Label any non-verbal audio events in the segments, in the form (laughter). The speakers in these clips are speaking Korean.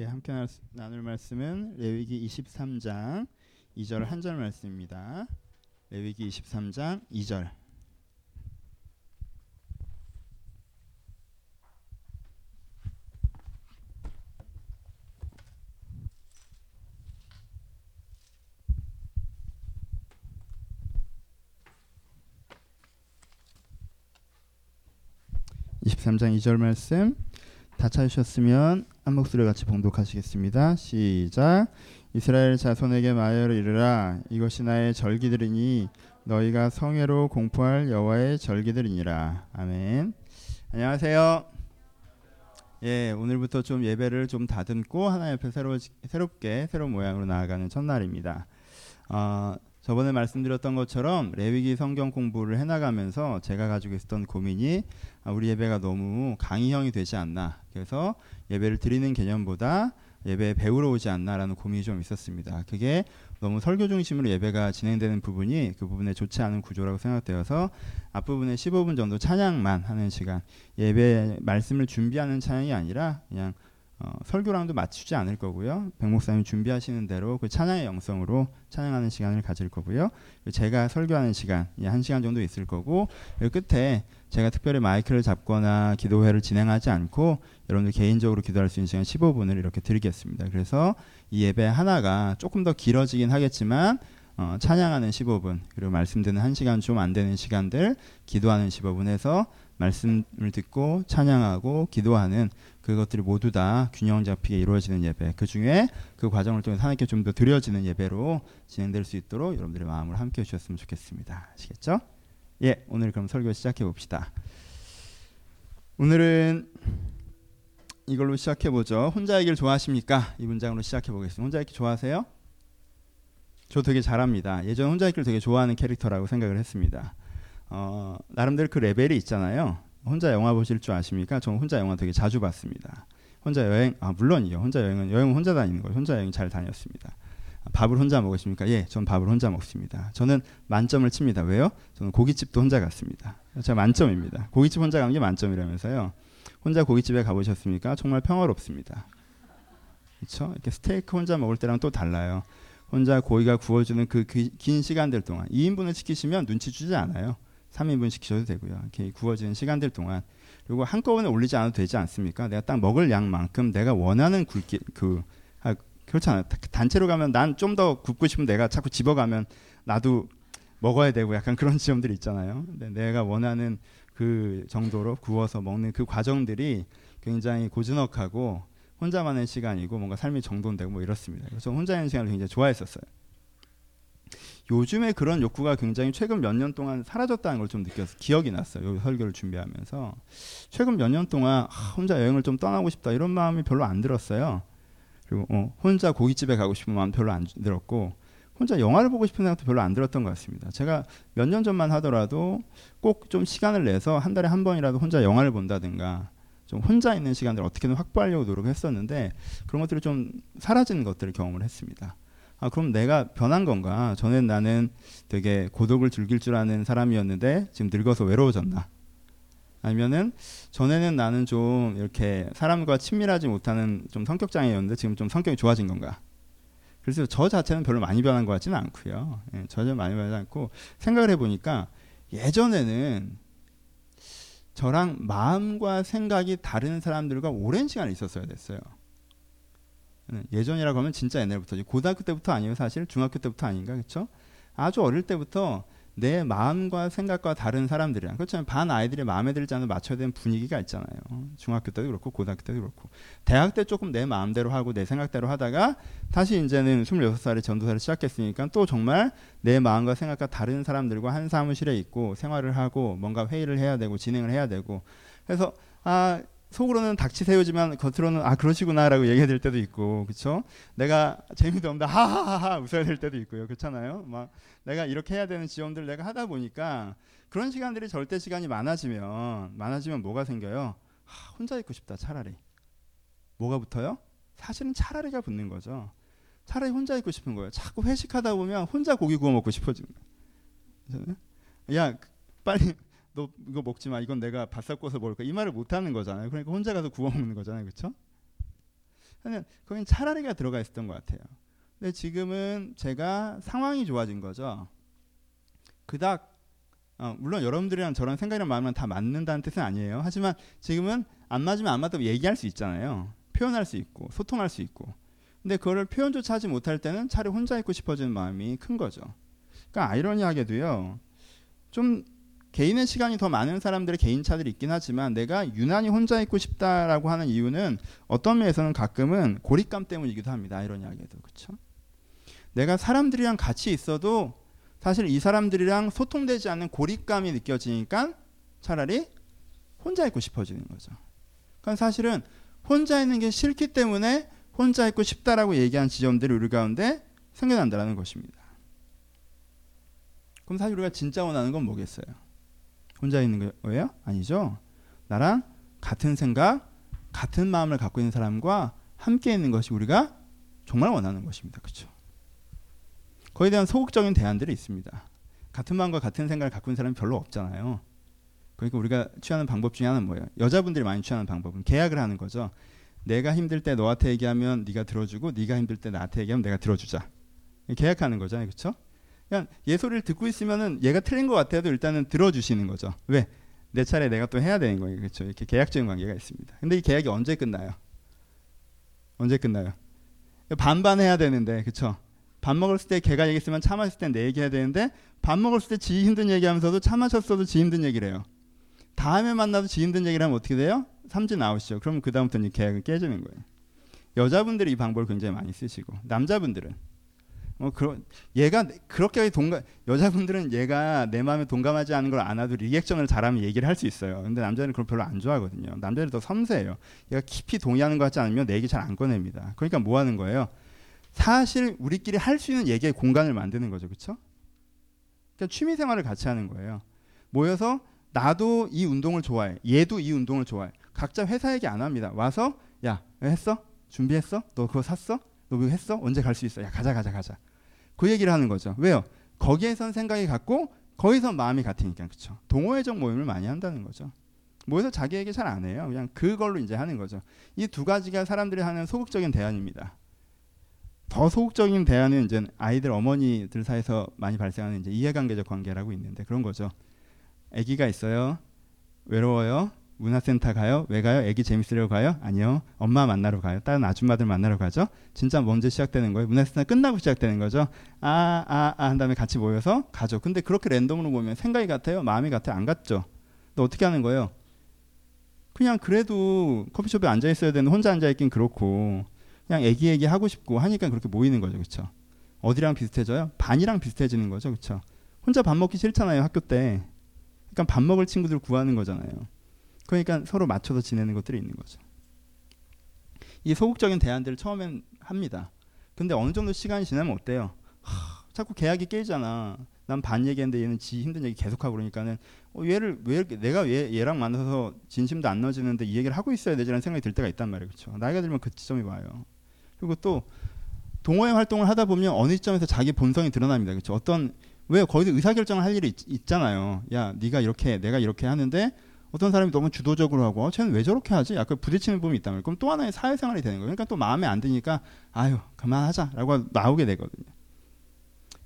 예, 함께 나눌 말씀은 레위기 23장 2절 한 절 말씀입니다. 레위기 23장 2절. (23장 2절) 말씀 다 찾으셨으면 한 목소리 같이 봉독하시겠습니다. 시작. 이스라엘 자손에게 말하여 이르라 이것이 나의 절기들이니 너희가 성회로 공포할 여호와의 절기들이니라. 아멘. 안녕하세요. 예, 오늘부터 좀 예배를 좀 다듬고 하나님 앞에 새로 새롭게 새로운 모양으로 나아가는 첫날입니다. 어, 저번에 말씀드렸던 것처럼 레위기 성경 공부를 해나가면서 제가 가지고 있었던 고민이 아, 우리 예배가 너무 강의형이 되지 않나. 그래서 예배를 드리는 개념보다 예배 배우러 오지 않나라는 고민이 좀 있었습니다. 그게 너무 설교 중심으로 예배가 진행되는 부분이 그 부분에 좋지 않은 구조라고 생각되어서 앞부분에 15분 정도 찬양만 하는 시간 예배 말씀을 준비하는 찬양이 아니라 그냥 어, 설교랑도 맞추지 않을 거고요. 백 목사님 준비하시는 대로 그 찬양의 영성으로 찬양하는 시간을 가질 거고요. 제가 설교하는 시간 한 시간 정도 있을 거고 끝에 제가 특별히 마이크를 잡거나 기도회를 진행하지 않고 여러분들 개인적으로 기도할 수 있는 시간 15분을 이렇게 드리겠습니다. 그래서 이 예배 하나가 조금 더 길어지긴 하겠지만 어, 찬양하는 15분 그리고 말씀 듣는 1시간 좀 안 되는 시간들 기도하는 15분 해서 말씀을 듣고 찬양하고 기도하는 그것들이 모두 다 균형 잡히게 이루어지는 예배 그 중에 그 과정을 통해 하나님께 좀 더 드려지는 예배로 진행될 수 있도록 여러분들의 마음을 함께 해주셨으면 좋겠습니다 아시겠죠? 예 오늘 그럼 설교 시작해 봅시다 오늘은 이걸로 시작해 보죠 혼자 얘기를 좋아하십니까? 이 문장으로 시작해 보겠습니다 혼자 얘기 좋아하세요? 저 되게 잘합니다 예전 혼자 얘기를 되게 좋아하는 캐릭터라고 생각을 했습니다 어, 나름대로 그 레벨이 있잖아요. 혼자 영화 보실 줄 아십니까? 저는 혼자 영화 되게 자주 봤습니다. 혼자 여행, 아, 물론이요. 혼자 여행은, 여행은 혼자 다니는 거예요. 혼자 여행 잘 다녔습니다. 밥을 혼자 먹으십니까? 예, 전 밥을 혼자 먹습니다. 저는 만점을 칩니다. 왜요? 저는 고깃집도 혼자 갔습니다. 제가 만점입니다. 고깃집 혼자 가는 게 만점이라면서요. 혼자 고깃집에 가보셨습니까? 정말 평화롭습니다. 그렇죠? 이렇게 스테이크 혼자 먹을 때랑 또 달라요. 혼자 고기가 구워주는 그 긴 시간들 동안 2인분을 시키시면 눈치 주지 않아요. 3인분 시키셔도 되고요. 이렇게 구워지는 시간들 동안 그리고 한꺼번에 올리지 않아도 되지 않습니까? 내가 딱 먹을 양만큼 내가 원하는 굵기 그 아, 그렇잖아요. 단체로 가면 난 좀 더 굽고 싶으면 내가 자꾸 집어가면 나도 먹어야 되고 약간 그런 (laughs) 지점들이 있잖아요. 근데 내가 원하는 그 정도로 구워서 먹는 그 과정들이 굉장히 고즈넉하고 혼자만의 시간이고 뭔가 삶이 정돈되고 뭐 이렇습니다. 그래서 혼자 있는 시간을 굉장히 좋아했었어요. 요즘에 그런 욕구가 굉장히 최근 몇 년 동안 사라졌다는 걸 좀 느껴서 기억이 났어요. 요 설교를 준비하면서 최근 몇 년 동안 아, 혼자 여행을 좀 떠나고 싶다 이런 마음이 별로 안 들었어요. 그리고 어, 혼자 고깃집에 가고 싶은 마음 별로 안 들었고 혼자 영화를 보고 싶은 생각도 별로 안 들었던 것 같습니다. 제가 몇 년 전만 하더라도 꼭 좀 시간을 내서 한 달에 한 번이라도 혼자 영화를 본다든가 좀 혼자 있는 시간들을 어떻게든 확보하려고 노력했었는데 그런 것들이 좀 사라지는 것들을 경험을 했습니다. 아 그럼 내가 변한 건가? 전엔 나는 되게 고독을 즐길 줄 아는 사람이었는데 지금 늙어서 외로워졌나? 아니면은 전에는 나는 좀 이렇게 사람과 친밀하지 못하는 좀 성격 장애였는데 지금 좀 성격이 좋아진 건가? 그래서 저 자체는 별로 많이 변한 것 같지는 않고요. 예, 전혀 많이 변하지 않고 생각을 해보니까 예전에는 저랑 마음과 생각이 다른 사람들과 오랜 시간 있었어야 됐어요. 네, 예전이라고 하면 진짜 옛날부터 고등학교 때부터 아니에요 사실? 중학교 때부터 아닌가 그렇죠 아주 어릴 때부터 내 마음과 생각과 다른 사람들이랑 그렇잖아요 반 아이들이 마음에 들지 않는 맞춰야 되는 분위기가 있잖아요. 중학교 때도 그렇고 고등학교 때도 그렇고. 대학 때 조금 내 마음대로 하고 내 생각대로 하다가 다시 이제는 26살에 전도사를 시작했으니까 또 정말 내 마음과 생각과 다른 사람들과 한 사무실에 있고 생활을 하고 뭔가 회의를 해야 되고 진행을 해야 되고 그래서 아 속으로는 닥치 세우지만 겉으로는 아 그러시구나라고 얘기해야 될 때도 있고 그렇죠? 내가 재미도 없다 하하하하 웃어야 될 때도 있고요. 그렇잖아요. 막 내가 이렇게 해야 되는 지원들 내가 하다 보니까 그런 시간들이 절대 시간이 많아지면 많아지면 뭐가 생겨요? 하, 혼자 있고 싶다 차라리. 뭐가 붙어요? 사실은 차라리가 붙는 거죠. 차라리 혼자 있고 싶은 거예요. 자꾸 회식하다 보면 혼자 고기 구워 먹고 싶어지는 거예요. 야 빨리 너 이거 먹지 마. 이건 내가 바싹 구워서 먹을 거야. 이 말을 못 하는 거잖아요. 그러니까 혼자 가서 구워 먹는 거잖아요. 그렇죠? 저는 거긴 차라리가 들어가 있었던 것 같아요. 근데 지금은 제가 상황이 좋아진 거죠. 그닥 어, 물론 여러분들이랑 저런 생각이랑 마음은 다 맞는다는 뜻은 아니에요. 하지만 지금은 안 맞으면 안 맞다고 얘기할 수 있잖아요. 표현할 수 있고 소통할 수 있고. 근데 그거를 표현조차 하지 못할 때는 차라리 혼자 있고 싶어지는 마음이 큰 거죠. 그러니까 아이러니하게도요. 좀 개인의 시간이 더 많은 사람들의 개인차들이 있긴 하지만 내가 유난히 혼자 있고 싶다라고 하는 이유는 어떤 면에서는 가끔은 고립감 때문이기도 합니다. 아이러니하게도 그렇죠. 내가 사람들이랑 같이 있어도 사실 이 사람들이랑 소통되지 않는 고립감이 느껴지니까 차라리 혼자 있고 싶어지는 거죠. 그러니까 사실은 혼자 있는 게 싫기 때문에 혼자 있고 싶다라고 얘기한 지점들이 우리 가운데 생겨난다는 것입니다. 그럼 사실 우리가 진짜 원하는 건 뭐겠어요? 혼자 있는 거예요? 아니죠. 나랑 같은 생각, 같은 마음을 갖고 있는 사람과 함께 있는 것이 우리가 정말 원하는 것입니다. 그렇죠? 거기에 대한 소극적인 대안들이 있습니다. 같은 마음과 같은 생각을 갖고 있는 사람이 별로 없잖아요. 그러니까 우리가 취하는 방법 중에 하나는 뭐예요? 여자분들이 많이 취하는 방법은 계약을 하는 거죠. 내가 힘들 때 너한테 얘기하면 네가 들어주고 네가 힘들 때 나한테 얘기하면 내가 들어주자. 계약하는 거잖아요. 그렇죠? 그냥 얘 소리를 듣고 있으면은 얘가 틀린 것 같아도 일단은 들어주시는 거죠. 왜? 내 차례 내가 또 해야 되는 거예요. 그렇죠? 이렇게 계약적인 관계가 있습니다. 근데 이 계약이 언제 끝나요? 언제 끝나요? 반반 해야 되는데, 그렇죠? 밥 먹었을 때 걔가 얘기했으면 차 마실 땐내 얘기해야 되는데 밥 먹었을 때 지 힘든 얘기하면서도 차 마셨어도 지 힘든 얘기를 해요. 다음에 만나도 지 힘든 얘기를 하면 어떻게 돼요? 삼진 아웃이죠. 그러면 그 다음부터는 계약은 깨지는 거예요. 여자분들이 이 방법을 굉장히 많이 쓰시고 남자분들은 뭐 그런 얘가 그렇게 동감 여자분들은 얘가 내 마음에 동감하지 않은 걸 안아도 리액션을 잘하면 얘기를 할 수 있어요. 근데 남자는 그걸 별로 안 좋아하거든요. 남자는 더 섬세해요. 얘가 깊이 동의하는 것 같지 않으면 내 얘기 잘 안 꺼냅니다. 그러니까 뭐 하는 거예요? 사실 우리끼리 할 수 있는 얘기의 공간을 만드는 거죠. 그렇죠? 그러니까 취미 생활을 같이 하는 거예요. 모여서 나도 이 운동을 좋아해. 얘도 이 운동을 좋아해. 각자 회사 얘기 안 합니다. 와서 야, 했어? 준비했어? 너 그거 샀어? 너 그거 했어? 언제 갈 수 있어? 야, 가자 가자 가자. 그 얘기를 하는 거죠. 왜요? 거기에선 생각이 같고 거기서 마음이 같으니까 그렇죠. 동호회적 모임을 많이 한다는 거죠. 모여서 자기 얘기 잘 안 해요. 그냥 그걸로 이제 하는 거죠. 이 두 가지가 사람들이 하는 소극적인 대안입니다. 더 소극적인 대안은 이제 아이들 어머니들 사이에서 많이 발생하는 이제 이해관계적 관계라고 있는데 그런 거죠. 아기가 있어요. 외로워요. 문화센터 가요? 왜 가요? 애기 재밌으려고 가요? 아니요. 엄마 만나러 가요. 다른 아줌마들 만나러 가죠. 진짜 먼저 시작되는 거예요. 문화센터 끝나고 시작되는 거죠. 아, 아, 아, 한 다음에 같이 모여서 가죠. 근데 그렇게 랜덤으로 보면 생각이 같아요? 마음이 같아요? 안 같죠? 또 어떻게 하는 거예요? 그냥 그래도 커피숍에 앉아 있어야 되는 혼자 앉아 있긴 그렇고 그냥 애기 애기 하고 싶고 하니까 그렇게 모이는 거죠. 그렇죠? 어디랑 비슷해져요? 반이랑 비슷해지는 거죠. 그렇죠? 혼자 밥 먹기 싫잖아요. 학교 때. 그러니까 밥 먹을 친구들 구하는 거잖아요. 그러니까 서로 맞춰서 지내는 것들이 있는 거죠. 이 소극적인 대안들을 처음엔 합니다. 근데 어느 정도 시간이 지나면 어때요? 하, 자꾸 계약이 깨지잖아. 난 반 얘기했는데 얘는 지 힘든 얘기 계속하고 그러니까는 어, 얘를 왜 내가 얘, 얘랑 만나서 진심도 안 넣어지는데 이 얘기를 하고 있어야 되지라는 생각이 들 때가 있단 말이에요. 그렇죠? 나이가 들면 그 지점이 와요. 그리고 또 동호회 활동을 하다 보면 어느 시점에서 자기 본성이 드러납니다. 그렇죠? 어떤 왜 거기서 의사결정을 할 일이 있, 잖아요 야, 네가 이렇게 내가 이렇게 하는데 어떤 사람이 너무 주도적으로 하고 어, 쟤는 왜 저렇게 하지? 약간 부딪히는 부분이 말이에요. 그럼 또 하나의 사회생활이 되는 거예요. 그러니까 또 마음에 안 드니까 아유 그만하자라고 나오게 되거든요.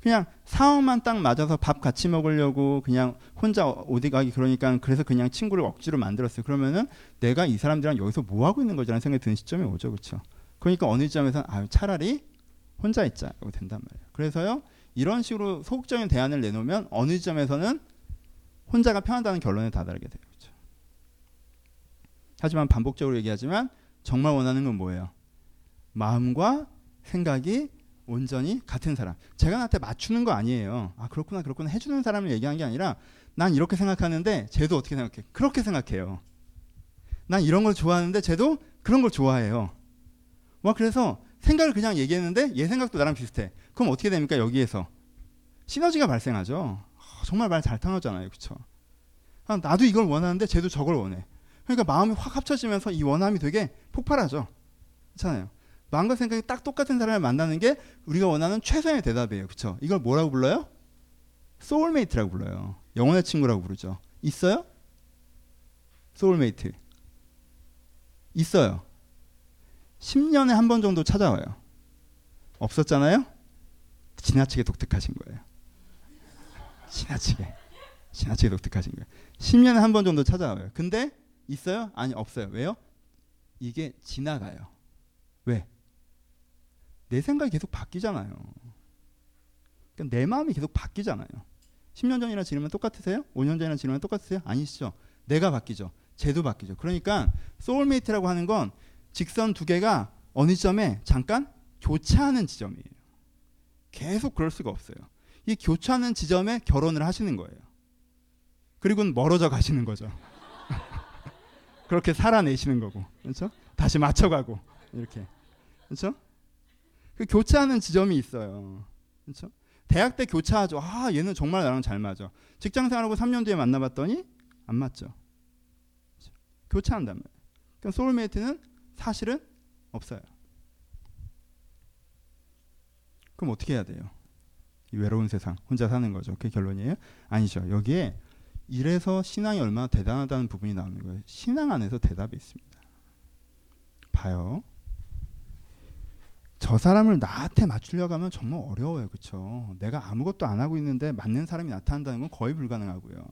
그냥 상황만 딱 맞아서 밥 같이 먹으려고 그냥 혼자 어디 가기 그러니까 그래서 그냥 친구를 억지로 만들었어요. 그러면은 내가 이 사람들이랑 여기서 뭐 하고 있는 거지라는 생각이 드는 시점이 오죠, 그렇죠? 그러니까 어느 시점에서 아 차라리 혼자 있자라고 된단 말이에요. 그래서요 이런 식으로 소극적인 대안을 내놓으면 어느 시점에서는 혼자가 편하다는 결론에 다다르게 돼요. 하지만 반복적으로 얘기하지만 정말 원하는 건 뭐예요? 마음과 생각이 온전히 같은 사람. 제가 나한테 맞추는 거 아니에요. 아 그렇구나 그렇구나 해주는 사람을 얘기한 게 아니라 난 이렇게 생각하는데 쟤도 어떻게 생각해? 그렇게 생각해요. 난 이런 걸 좋아하는데 쟤도 그런 걸 좋아해요. 와 그래서 생각을 그냥 얘기했는데 얘 생각도 나랑 비슷해. 그럼 어떻게 됩니까 여기에서 시너지가 발생하죠. 아, 정말 말잘 통하잖아요, 그렇죠? 아, 나도 이걸 원하는데 쟤도 저걸 원해. 그러니까 마음이 확 합쳐지면서 이 원함이 되게 폭발하죠. 그렇잖아요. 마음과 생각이 딱 똑같은 사람을 만나는 게 우리가 원하는 최선의 대답이에요, 그렇죠? 이걸 뭐라고 불러요? soulmate라고 불러요. 영혼의 친구라고 부르죠. 있어요? 소울메이트. 있어요. 10년에 한 번 정도 찾아와요. 없었잖아요? 지나치게 독특하신 거예요. 지나치게. 지나치게 독특하신 거예요. 10년에 한 번 정도 찾아와요. 근데 있어요? 아니, 없어요. 왜요? 이게 지나가요. 왜? 내 생각이 계속 바뀌잖아요. 그러니까 내 마음이 계속 바뀌잖아요. 10년 전이나 지나면 똑같으세요? 5년 전이나 지나면 똑같으세요? 아니시죠. 내가 바뀌죠. 쟤도 바뀌죠. 그러니까 soulmate라고 하는 건 직선 두 개가 어느 점에 잠깐 교차하는 지점이에요. 계속 그럴 수가 없어요. 이 교차하는 지점에 결혼을 하시는 거예요. 그리고는 멀어져 가시는 거죠. 그렇게 살아내시는 거고, 그렇죠? 다시 맞춰가고 이렇게, 그렇죠? 그 교차하는 지점이 있어요, 그렇죠? 대학 때 교차하죠. 아, 얘는 정말 나랑 잘 맞아. 직장 생활하고 3년 뒤에 만나봤더니 안 맞죠. 그렇죠? 교차한단 말이에요. 그럼 소울메이트는 사실은 없어요. 그럼 어떻게 해야 돼요? 이 외로운 세상 혼자 사는 거죠. 그게 결론이에요? 아니죠. 여기에 이래서 신앙이 얼마나 대단하다는 부분이 나오는 거예요. 신앙 안에서 대답이 있습니다. 봐요. 저 사람을 나한테 맞추려고 하면 정말 어려워요. 그렇죠? 내가 아무것도 안 하고 있는데 맞는 사람이 나타난다는 건 거의 불가능하고요.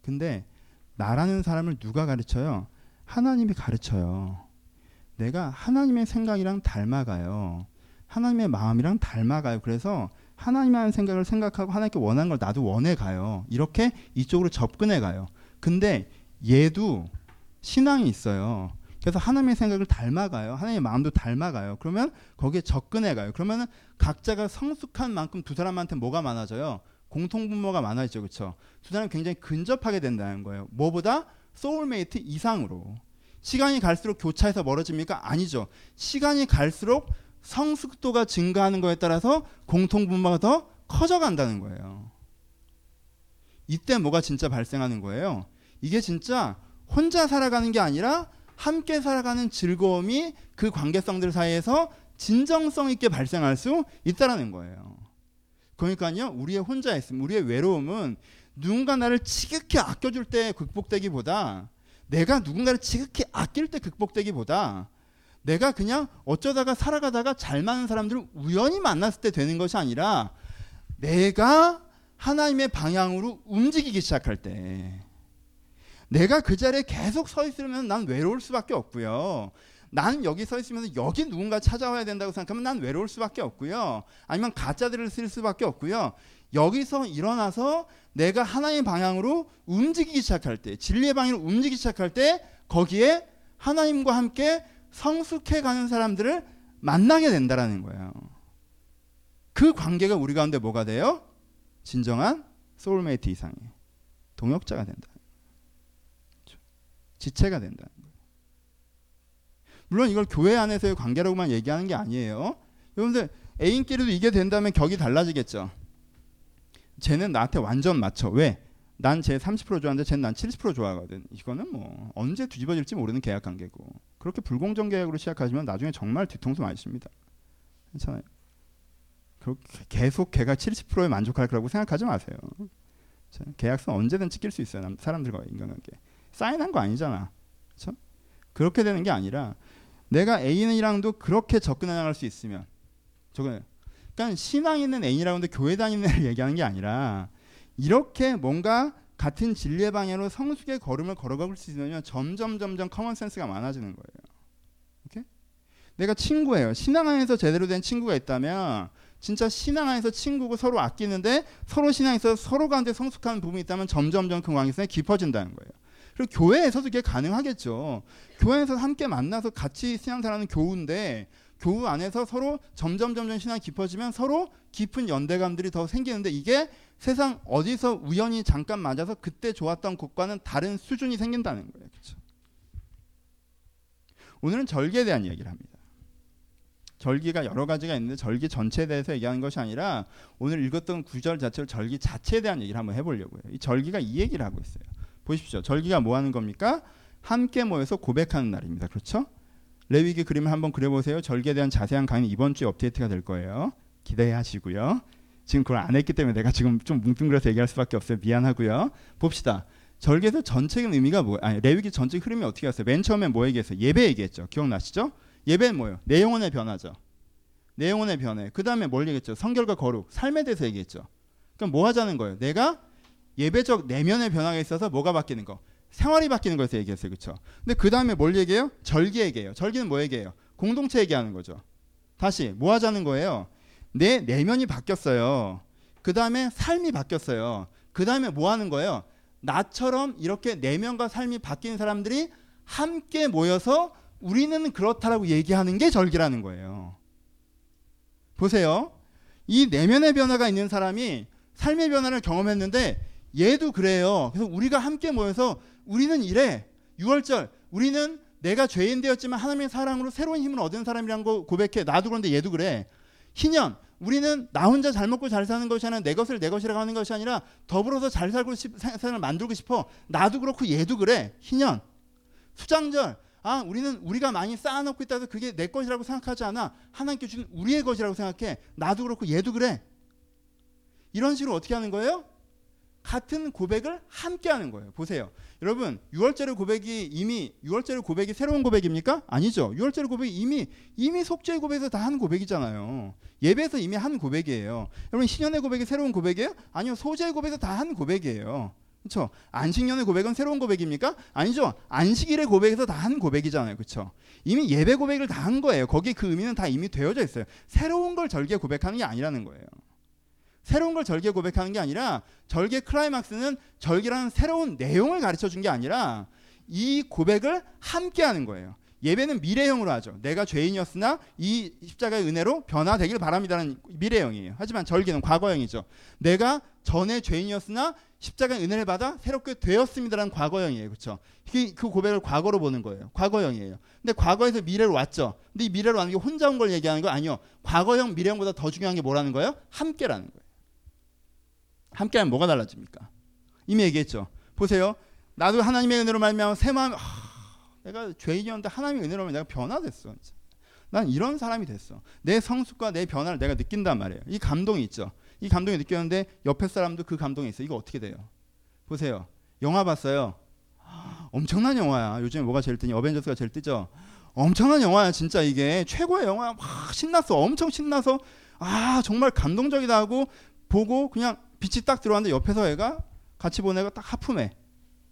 근데 나라는 사람을 누가 가르쳐요? 하나님이 가르쳐요. 내가 하나님의 생각이랑 닮아가요. 하나님의 마음이랑 닮아가요. 그래서 하나님 하는 생각을 생각하고 하나님께 원하는 걸 나도 원해 가요. 이렇게 이쪽으로 접근해 가요. 근데 얘도 신앙이 있어요. 그래서 하나님의 생각을 닮아가요. 하나님의 마음도 닮아가요. 그러면 거기에 접근해 가요. 그러면 각자가 성숙한 만큼 두 사람한테 뭐가 많아져요? 공통분모가 많아지죠. 그렇죠? 두 사람이 굉장히 근접하게 된다는 거예요. 뭐보다 소울메이트 이상으로. 시간이 갈수록 교차해서 멀어집니까? 아니죠. 시간이 갈수록 성숙도가 증가하는 거에 따라서 공통분모가 더 커져간다는 거예요. 이때 뭐가 진짜 발생하는 거예요? 이게 진짜 혼자 살아가는 게 아니라 함께 살아가는 즐거움이 그 관계성들 사이에서 진정성 있게 발생할 수 있다라는 거예요. 그러니까요, 우리의 혼자 있음, 우리의 외로움은 누군가 나를 지극히 아껴줄 때 극복되기보다 내가 누군가를 지극히 아낄 때 극복되기보다 내가 그냥 어쩌다가 살아가다가 잘 맞는 사람들을 우연히 만났을 때 되는 것이 아니라 내가 하나님의 방향으로 움직이기 시작할 때 내가 그 자리에 계속 서 있으면 난 외로울 수밖에 없고요. 나는 여기 서 있으면서 여기 누군가 찾아와야 된다고 생각하면 난 외로울 수밖에 없고요. 아니면 가짜들을 쓸 수밖에 없고요. 여기서 일어나서 내가 하나님의 방향으로 움직이기 시작할 때, 진리의 방향으로 움직이기 시작할 때 거기에 하나님과 함께 성숙해 가는 사람들을 만나게 된다라는 거예요. 그 관계가 우리 가운데 뭐가 돼요? 진정한 소울메이트 이상의 동역자가 된다. 지체가 된다는 거예요. 물론 이걸 교회 안에서의 관계라고만 얘기하는 게 아니에요. 여러분들 애인끼리도 이게 된다면 격이 달라지겠죠. 쟤는 나한테 완전 맞춰. 왜? 난 쟤 30% 좋아하는데 쟤는 난 70% 좋아하거든. 이거는 뭐 언제 뒤집어질지 모르는 계약 관계고. 그렇게 불공정 계약으로 시작하시면 나중에 정말 뒤통수 많이 씁니다. 괜찮아요. 그렇게 계속 걔가 70%에 만족할 거라고 생각하지 마세요. 계약서 언제든 찍힐 수 있어요. 사람들과 인간관계. 사인한 거 아니잖아. 그렇죠? 그렇게 되는 게 아니라 내가 애인이랑도 그렇게 접근해 나갈 수 있으면 저거 그러니까 신앙 있는 애인이라고 하는데 교회 다니는 애를 얘기하는 게 아니라 이렇게 뭔가 같은 진리의 방향으로 성숙의 걸음을 걸어갈 수 있으면 점점 점점 common sense가 많아지는 거예요. 오케이? 내가 친구예요. 신앙 안에서 제대로 된 친구가 있다면 진짜 신앙 안에서 친구고 서로 아끼는데 서로 신앙에서 서로 가운데 성숙한 부분이 있다면 점점점 그 관계성이 깊어진다는 거예요. 그리고 교회에서도 그게 가능하겠죠. 교회에서 함께 만나서 같이 신앙생활하는 교우인데 교우 안에서 서로 점점 점점 신앙이 깊어지면 서로 깊은 연대감들이 더 생기는데 이게 세상 어디서 우연히 잠깐 맞아서 그때 좋았던 곳과는 다른 수준이 생긴다는 거예요. 그렇죠? 오늘은 절기에 대한 이야기를 합니다. 절기가 여러 가지가 있는데 절기 전체에 대해서 얘기하는 것이 아니라 오늘 읽었던 구절 자체로 절기 자체에 대한 얘기를 한번 해보려고요. 이 절기가 이 얘기를 하고 있어요. 보십시오. 절기가 뭐 하는 겁니까? 함께 모여서 고백하는 날입니다. 그렇죠? 레위기 그림을 한번 그려보세요. 절기에 대한 자세한 강의 이번 주에 업데이트가 될 거예요. 기대하시고요. 지금 그걸 안 했기 때문에 내가 지금 좀 뭉뚱그려서 얘기할 수밖에 없어요. 미안하고요. 봅시다. 절기에서 전체적인 의미가 뭐? 아니 레위기 전체 흐름이 어떻게 갔어요? 맨 처음에 뭐 얘기했어요? 예배 얘기했죠. 기억나시죠? 예배는 뭐예요? 내 영혼의 변화죠. 내 영혼의 변해. 그 다음에 뭘 얘기했죠? 성결과 거룩, 삶에 대해서 얘기했죠. 그럼 뭐 하자는 거예요? 내가 예배적 내면의 변화가 있어서 뭐가 바뀌는 거? 생활이 바뀌는 거에서 얘기했어요. 그렇죠? 근데 그 다음에 뭘 얘기해요? 절기 얘기해요. 절기는 뭐 얘기해요? 공동체 얘기하는 거죠. 다시 뭐 하자는 거예요? 내 내면이 바뀌었어요. 그 다음에 삶이 바뀌었어요. 그 다음에 뭐 하는 거예요? 나처럼 이렇게 내면과 삶이 바뀐 사람들이 함께 모여서 우리는 그렇다라고 얘기하는 게 절기라는 거예요. 보세요. 이 내면의 변화가 있는 사람이 삶의 변화를 경험했는데 얘도 그래요. 그래서 우리가 함께 모여서 우리는 이래. 6월절 우리는 내가 죄인 되었지만 하나님의 사랑으로 새로운 힘을 얻은 사람이란 거 고백해. 나도 그런데 얘도 그래. 희년 우리는 나 혼자 잘 먹고 잘 사는 것이 아니라 내 것을 내 것이라고 하는 것이 아니라 더불어서 잘 살고 싶, 세상을 만들고 싶어. 나도 그렇고 얘도 그래. 희년. 수장절. 아, 우리는 우리가 많이 쌓아놓고 있다 해서 그게 내 것이라고 생각하지 않아. 하나님께 주신 우리의 것이라고 생각해. 나도 그렇고 얘도 그래. 이런 식으로 어떻게 하는 거예요? 같은 고백을 함께 하는 거예요. 보세요. 여러분, 6월절의 고백이 이미 6월절의 고백이 새로운 고백입니까? 아니죠. 6월절의 고백이 이미 이미 속죄의 고백에서 다 한 고백이잖아요. 예배에서 이미 한 고백이에요. 여러분, 신년의 고백이 새로운 고백이에요? 아니요. 속죄의 고백에서 다 한 고백이에요. 그렇죠? 안식년의 고백은 새로운 고백입니까? 아니죠. 안식일의 고백에서 다 한 고백이잖아요. 그렇죠? 이미 예배 고백을 다 한 거예요. 거기 그 의미는 다 이미 되어져 있어요. 새로운 걸 절기에 고백하는 게 아니라는 거예요. 새로운 걸 절기에 고백하는 게 아니라 절기의 클라이막스는 절기라는 새로운 내용을 가르쳐 준 게 아니라 이 고백을 함께 하는 거예요. 예배는 미래형으로 하죠. 내가 죄인이었으나 이 십자가의 은혜로 변화되길 바랍니다는 미래형이에요. 하지만 절기는 과거형이죠. 내가 전에 죄인이었으나 십자가의 은혜를 받아 새롭게 되었습니다라는 과거형이에요. 그렇죠? 그 고백을 과거로 보는 거예요. 과거형이에요. 근데 과거에서 미래로 왔죠. 근데 이 미래로 왔는 게 혼자 온 걸 얘기하는 거 아니요. 과거형, 미래형보다 더 중요한 게 뭐라는 거예요? 함께라는 거예요. 함께하면 뭐가 달라집니까? 이미 얘기했죠. 보세요. 나도 하나님의 은혜로 말미암아 새 마음 아, 내가 죄인이었는데 하나님의 은혜로 내가 변화됐어. 난 이런 사람이 됐어. 내 성숙과 내 변화를 내가 느낀단 말이에요. 이 감동이 있죠. 이 감동이 느꼈는데 옆에 사람도 그 감동이 있어. 이거 어떻게 돼요? 보세요. 영화 봤어요. 엄청난 영화야. 요즘에 뭐가 제일 뜨니? 어벤져스가 제일 뜨죠. 엄청난 영화야. 진짜 이게 최고의 영화. 막 신났어. 엄청 신나서 아 정말 감동적이다 하고 보고 그냥 빛이 딱 들어왔는데 옆에서 애가 같이 본 애가 딱 하품해.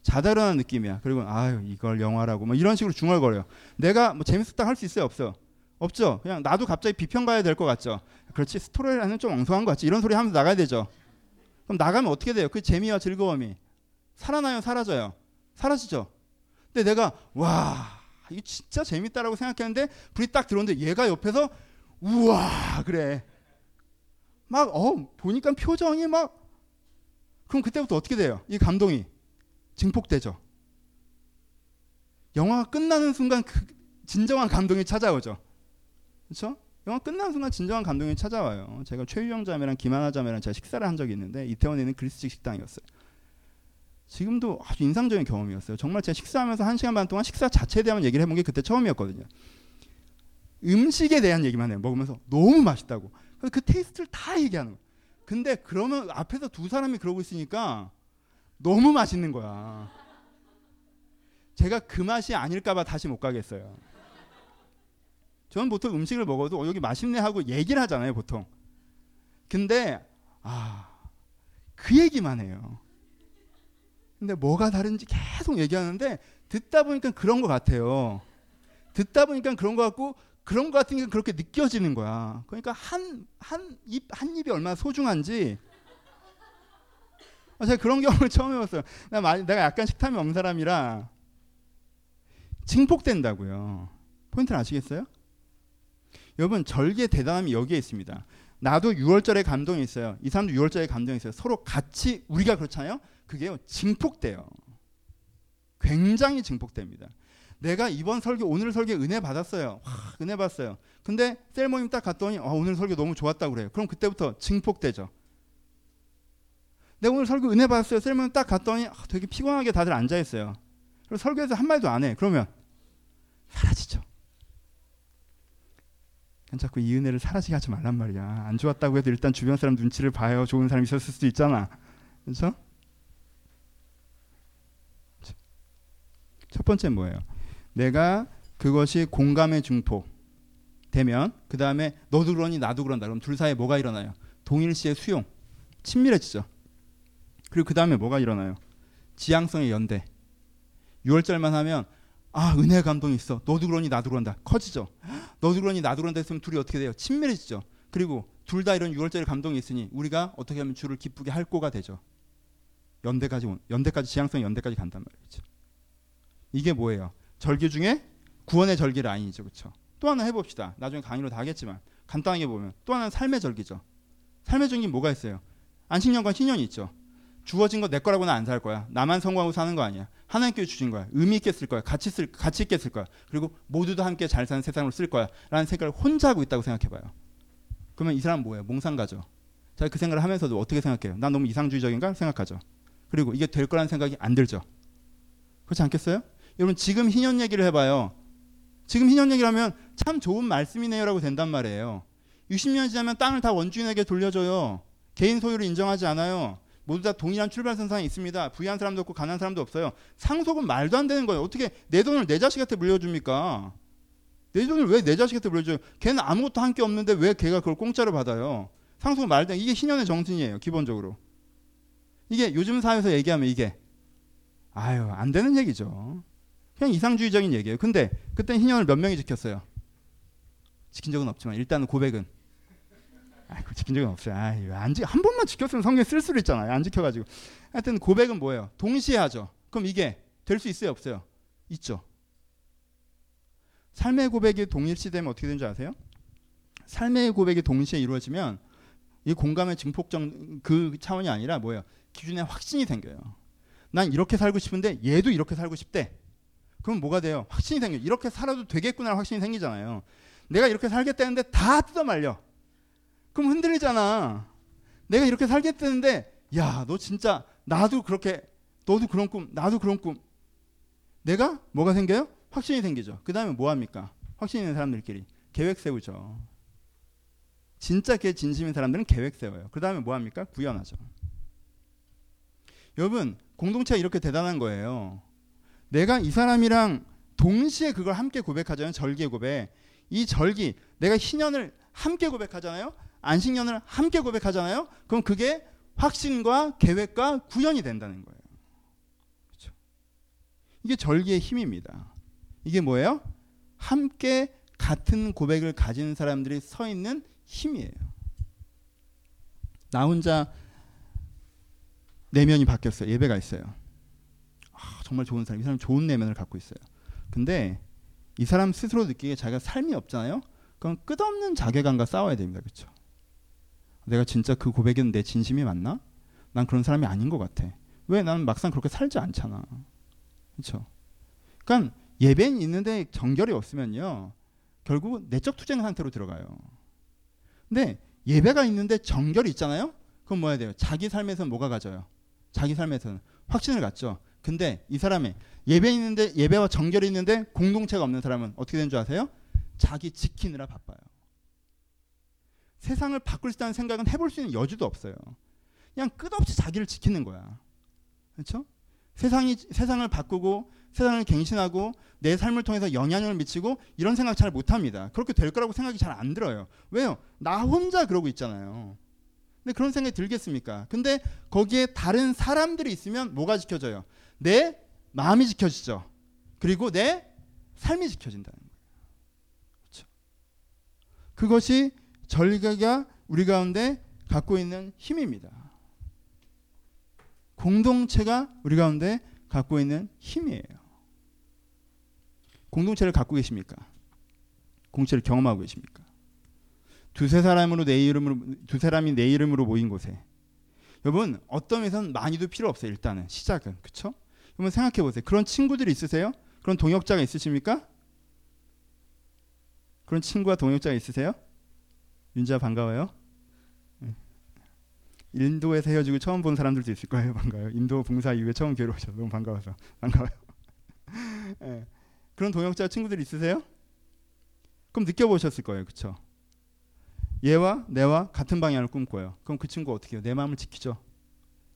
자다르는 느낌이야. 그리고 아유 이걸 영화라고 뭐 이런 식으로 중얼거려. 내가 뭐 재밌었다 할 수 있어요 없어? 없죠. 그냥 나도 갑자기 비평 가야 될 것 같죠. 그렇지 스토리라는 좀 엉성한 것 같지. 이런 소리 하면서 나가야 되죠. 그럼 나가면 어떻게 돼요? 그 재미와 즐거움이 살아나요, 사라져요? 사라지죠. 근데 내가 와 이거 진짜 재밌다라고 생각했는데 불이 딱 들어오는데 얘가 옆에서 우와 그래. 막 어 보니까 표정이 막 그럼 그때부터 어떻게 돼요? 이 감동이 증폭되죠. 영화가 끝나는 순간 그 진정한 감동이 찾아오죠. 그렇죠? 영화 끝나는 순간 진정한 감동이 찾아와요. 제가 최유영 자매랑 김하나 자매랑 제가 식사를 한 적이 있는데 이태원에 있는 그리스식 식당이었어요. 지금도 아주 인상적인 경험이었어요. 정말 제가 식사하면서 한 시간 반 동안 식사 자체에 대한 얘기를 해본 게 그때 처음이었거든요. 음식에 대한 얘기만 해요. 먹으면서 너무 맛있다고. 그 테이스트를 다 얘기하는 거예요. 근데 그러면 앞에서 두 사람이 그러고 있으니까 너무 맛있는 거야. 제가 그 맛이 아닐까봐 다시 못 가겠어요. 저는 보통 음식을 먹어도 어, 여기 맛있네 하고 얘기를 하잖아요, 보통. 근데 아, 그 얘기만 해요. 근데 뭐가 다른지 계속 얘기하는데 듣다 보니까 그런 것 같아요. 듣다 보니까 그런 것 같고 그런 것 같은 게 그렇게 느껴지는 거야. 그러니까 한 한 입 한 입이 얼마나 소중한지. 아, 제가 그런 경험을 (laughs) 처음 해봤어요. 내가 약간 식탐이 없는 사람이라 증폭된다고요. 포인트를 아시겠어요? 여러분 절기의 대단함이 여기에 있습니다. 나도 6월절에 감동이 있어요. 이 사람도 6월절에 감동이 있어요. 서로 같이 우리가 그렇잖아요. 그게요 증폭돼요. 굉장히 증폭됩니다. 내가 이번 설교 오늘 설교 은혜 받았어요. 와, 은혜 받았어요. 근데 셀 모임 딱 갔더니 아, 오늘 설교 너무 좋았다고 그래요. 그럼 그때부터 증폭되죠. 내가 오늘 설교 은혜 받았어요. 셀 모임 딱 갔더니 아, 되게 피곤하게 다들 앉아 있어요. 그리고 설교에서 한 말도 안 해. 그러면 사라지죠. 자꾸 이 은혜를 사라지게 하지 말란 말이야. 안 좋았다고 해도 일단 주변 사람 눈치를 봐요. 좋은 사람 있었을 수도 있잖아. 그렇죠? 첫 번째 뭐예요? 내가 그것이 공감의 증폭, 되면 그 다음에 너도 그러니 나도 그런다. 그럼 둘 사이에 뭐가 일어나요? 동일시의 수용, 친밀해지죠. 그리고 그 다음에 뭐가 일어나요? 지향성의 연대. 6월절만 하면 아 은혜 감동이 있어. 너도 그러니 나도 그런다. 커지죠. 너도 그러니 나도 그런다 했으면 둘이 어떻게 돼요? 친밀해지죠. 그리고 둘 다 이런 6월절 감동이 있으니 우리가 어떻게 하면 주를 기쁘게 할 거가 되죠. 연대까지 연대까지 지향성 연대까지 간단 말이죠. 이게 뭐예요? 절기 중에 구원의 절기 라인이죠, 그렇죠? 또 하나 해봅시다. 나중에 강의로 다 하겠지만 간단하게 보면 또 하나는 삶의 절기죠. 삶의 절기 뭐가 있어요? 안식년과 신년이 있죠. 주어진 거 내 거라고는 안 살 거야. 나만 성공하고 사는 거 아니야. 하나님께 주신 거야. 의미 있게 쓸 거야. 가치 쓸 가치 있게 쓸 거야. 그리고 모두도 함께 잘 사는 세상으로 쓸 거야라는 생각을 혼자 하고 있다고 생각해 봐요. 그러면 이 사람 뭐예요? 몽상가죠. 자, 그 생각을 하면서도 어떻게 생각해요? 난 너무 이상주의적인가 생각하죠. 그리고 이게 될 거라는 생각이 안 들죠. 그렇지 않겠어요? 여러분 지금 희년 얘기를 해봐요. 지금 희년 얘기를 하면 참 좋은 말씀이네요라고 된단 말이에요. 60년 지나면 땅을 다 원주인에게 돌려줘요. 개인 소유를 인정하지 않아요. 모두 다 동일한 출발선상에 있습니다. 부유한 사람도 없고 가난한 사람도 없어요. 상속은 말도 안 되는 거예요. 어떻게 내 돈을 내 자식한테 물려줍니까? 내 돈을 왜 내 자식한테 물려줘요? 걔는 아무것도 한 게 없는데 왜 걔가 그걸 공짜로 받아요? 상속은 말도 안 돼. 이게 신년의 정신이에요. 기본적으로. 이게 요즘 사회에서 얘기하면 이게 아유 안 되는 얘기죠. 그냥 이상주의적인 얘기예요. 근데 그때 희년을 몇 명이 지켰어요? 지킨 적은 없지만 일단은 고백은 아이고 지킨 적은 없어요. 아유 안 지, 한 번만 지켰으면 성경에 쓸 수도 있잖아요. 안 지켜가지고 하여튼 고백은 뭐예요? 동시에 하죠. 그럼 이게 될 수 있어요, 없어요? 있죠. 삶의 고백이 동일시되면 어떻게 되는지 아세요? 삶의 고백이 동시에 이루어지면 이 공감의 증폭적 그 차원이 아니라 뭐예요? 기준에 확신이 생겨요. 난 이렇게 살고 싶은데 얘도 이렇게 살고 싶대. 그럼 뭐가 돼요? 확신이 생겨. 이렇게 살아도 되겠구나 확신이 생기잖아요. 내가 이렇게 살겠다는데 다 뜯어 말려. 그럼 흔들리잖아. 내가 이렇게 살겠다는데 야, 너 진짜 나도 그렇게 너도 그런 꿈, 나도 그런 꿈. 내가 뭐가 생겨요? 확신이 생기죠. 그다음에 뭐 합니까? 확신 있는 사람들끼리 계획 세우죠. 진짜 그 진심인 사람들은 계획 세워요. 그다음에 뭐 합니까? 구현하죠. 여러분, 공동체가 이렇게 대단한 거예요. 내가 이 사람이랑 동시에 그걸 함께 고백하잖아요. 절기 고백. 이 절기, 내가 희년을 함께 고백하잖아요. 안식년을 함께 고백하잖아요. 그럼 그게 확신과 계획과 구현이 된다는 거예요. 그렇죠? 이게 절기의 힘입니다. 이게 뭐예요? 함께 같은 고백을 가진 사람들이 서 있는 힘이에요. 나 혼자 내면이 바뀌었어요. 예배가 있어요. 아, 정말 좋은 사람. 이 사람 좋은 내면을 갖고 있어요. 근데 이 사람 스스로 느끼기에 자기가 삶이 없잖아요. 그럼 끝없는 자괴감과 싸워야 됩니다. 그렇죠? 내가 진짜 그 고백은 내 진심이 맞나? 난 그런 사람이 아닌 것 같아. 왜? 나는 막상 그렇게 살지 않잖아. 그렇죠? 그러니까 예배는 있는데 정결이 없으면요. 결국 내적 투쟁 상태로 들어가요. 근데 예배가 있는데 정결이 있잖아요. 그럼 뭐 해야 돼요? 자기 삶에서는 뭐가 가져요? 자기 삶에서는 확신을 갖죠. 근데 이 사람이 예배 있는데 예배와 정결이 있는데 공동체가 없는 사람은 어떻게 되는 줄 아세요? 자기 지키느라 바빠요. 세상을 바꿀 수 있다는 생각은 해볼 수 있는 여지도 없어요. 그냥 끝없이 자기를 지키는 거야. 그렇죠? 세상이 세상을 바꾸고 세상을 갱신하고 내 삶을 통해서 영향을 미치고 이런 생각 잘 못합니다. 그렇게 될 거라고 생각이 잘 안 들어요. 왜요? 나 혼자 그러고 있잖아요. 근데 그런 생각이 들겠습니까? 근데 거기에 다른 사람들이 있으면 뭐가 지켜져요? 내 마음이 지켜지죠. 그리고 내 삶이 지켜진다는 거예요. 그렇죠? 그것이 절개가 우리 가운데 갖고 있는 힘입니다. 공동체가 우리 가운데 갖고 있는 힘이에요. 공동체를 갖고 계십니까? 공동체를 경험하고 계십니까? 두세 사람으로 내 이름으로 두 사람이 내 이름으로 모인 곳에 여러분 어떤 면에서는 많이도 필요 없어요. 일단은 시작은 그렇죠? 여러분 생각해 보세요. 그런 친구들이 있으세요? 그런 동역자가 있으십니까? 그런 친구와 동역자가 있으세요? 윤지아 반가워요. 네. 인도에서 헤어지고 처음 본 사람들도 있을 거예요. (laughs) 반가워요. 인도 봉사 이후에 처음 괴로우셔서 너무 반가워서 (laughs) 반가워요. (laughs) 네. 그런 동역자 친구들 있으세요? 그럼 느껴보셨을 거예요. 그렇죠? 얘와 내와 같은 방향을 꿈꿔요. 그럼 그 친구 어떻게 해요? 내 마음을 지키죠.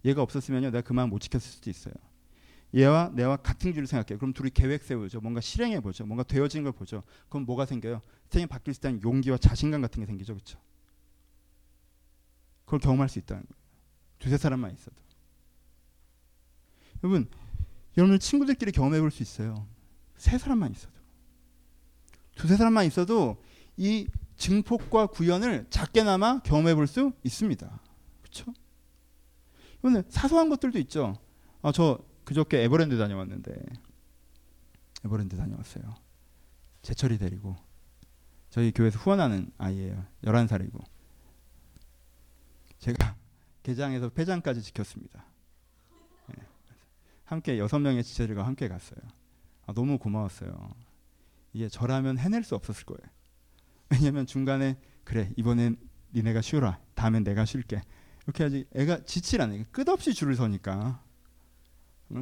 얘가 없었으면요. 내가 그 마음 못 지켰을 수도 있어요. 얘와 내와 같은 길을 생각해요. 그럼 둘이 계획 세우죠. 뭔가 실행해 보죠. 뭔가 되어지는 걸 보죠. 그럼 뭐가 생겨요? 시스템이 바뀔 때 용기와 자신감 같은 게 생기죠, 그렇죠? 그걸 경험할 수 있다는 거예요. 두세 사람만 있어도. 여러분, 여러분 친구들끼리 경험해 볼 수 있어요. 세 사람만 있어도. 두세 사람만 있어도 이 증폭과 구현을 작게나마 경험해 볼 수 있습니다. 그렇죠? 이거는 사소한 것들도 있죠. 아, 저 그저께 에버랜드 다녀왔는데 에버랜드 다녀왔어요. 제철이 데리고 저희 교회에서 후원하는 아이예요. 11살이고 제가 개장에서 폐장까지 지켰습니다. 네. 함께 여섯 명의 지체들과 함께 갔어요. 아, 너무 고마웠어요. 이게 저라면 해낼 수 없었을 거예요. 왜냐면 중간에 그래 이번엔 니네가 쉬어라 다음엔 내가 쉴게 이렇게 하지 애가 지치라는 끝없이 줄을 서니까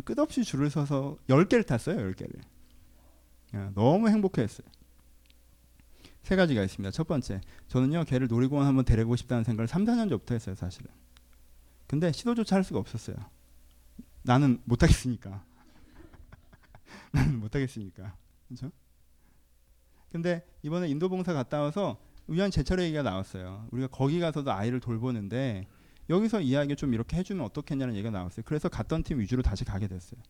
끝없이 줄을 서서 10개를 탔어요 10개를. 너무 행복했어요. 세 가지가 있습니다. 첫 번째 저는요 걔를 놀이공원 한번 데리고 싶다는 생각을 3, 4년 전부터 했어요 사실은. 근데 시도조차 할 수가 없었어요. 나는 못하겠으니까. (laughs) 나는 못하겠으니까. 그렇죠? 근데 이번에 인도 봉사 갔다 와서 우연 제철 얘기가 나왔어요. 우리가 거기 가서도 아이를 돌보는데 여기서 이야기 좀 이렇게 해주면 어떻겠냐는 얘기가 나왔어요. 그래서 갔던 팀 위주로 다시 가게 됐어요.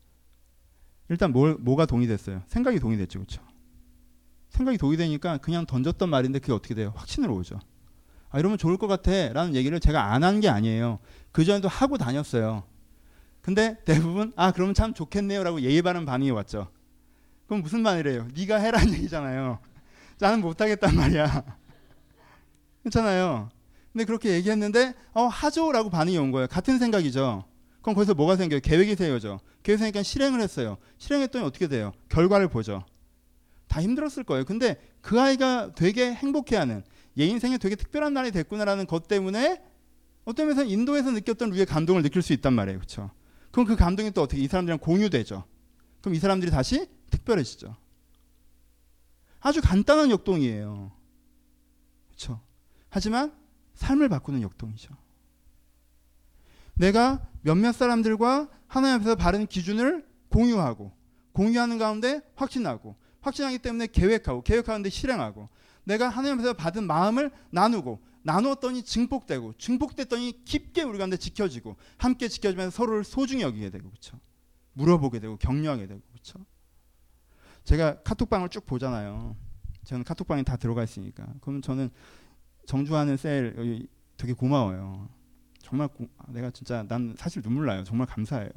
일단 뭘 뭐가 동의됐어요? 생각이 동의됐죠, 그렇죠? 생각이 동의되니까 그냥 던졌던 말인데 그게 어떻게 돼요? 확신으로 오죠. 아 이러면 좋을 것 같아라는 얘기를 제가 안 한 게 아니에요. 그 전에도 하고 다녔어요. 근데 대부분 아 그러면 참 좋겠네요라고 예의 바른 반응이 왔죠. 그럼 무슨 말이래요? 네가 해라는 얘기잖아요. 나는 못하겠단 말이야. (laughs) 괜찮아요. 근데 그렇게 얘기했는데 어 하죠라고 반응이 온 거예요. 같은 생각이죠. 그럼 거기서 뭐가 생겨요? 계획이 세워져. 계획이 생기니까 실행을 했어요. 실행했더니 어떻게 돼요? 결과를 보죠. 다 힘들었을 거예요. 근데 그 아이가 되게 행복해하는 얘 인생에 되게 특별한 날이 됐구나라는 것 때문에 어떤 면에서 인도에서 느꼈던 루의 감동을 느낄 수 있단 말이에요. 그렇죠? 그럼 그 감동이 또 어떻게 이 사람들이랑 공유되죠. 그럼 이 사람들이 다시 특별해지죠. 아주 간단한 역동이에요. 그렇죠? 하지만 삶을 바꾸는 역동이죠. 내가 몇몇 사람들과 하나님 앞에서 바른 기준을 공유하고 공유하는 가운데 확신하고 확신하기 때문에 계획하고 계획하는데 실행하고 내가 하나님 앞에서 받은 마음을 나누고 나누었더니 증폭되고 증폭됐더니 깊게 우리 가운데 지켜지고 함께 지켜지면서 서로를 소중히 여기게 되고 그렇죠. 물어보게 되고 격려하게 되고 그렇죠. 제가 카톡방을 쭉 보잖아요. 저는 카톡방에 다 들어가 있으니까. 그러면 저는 정주하는 셀 여기 되게 고마워요. 정말 고, 아, 내가 진짜 난 사실 눈물 나요. 정말 감사해요.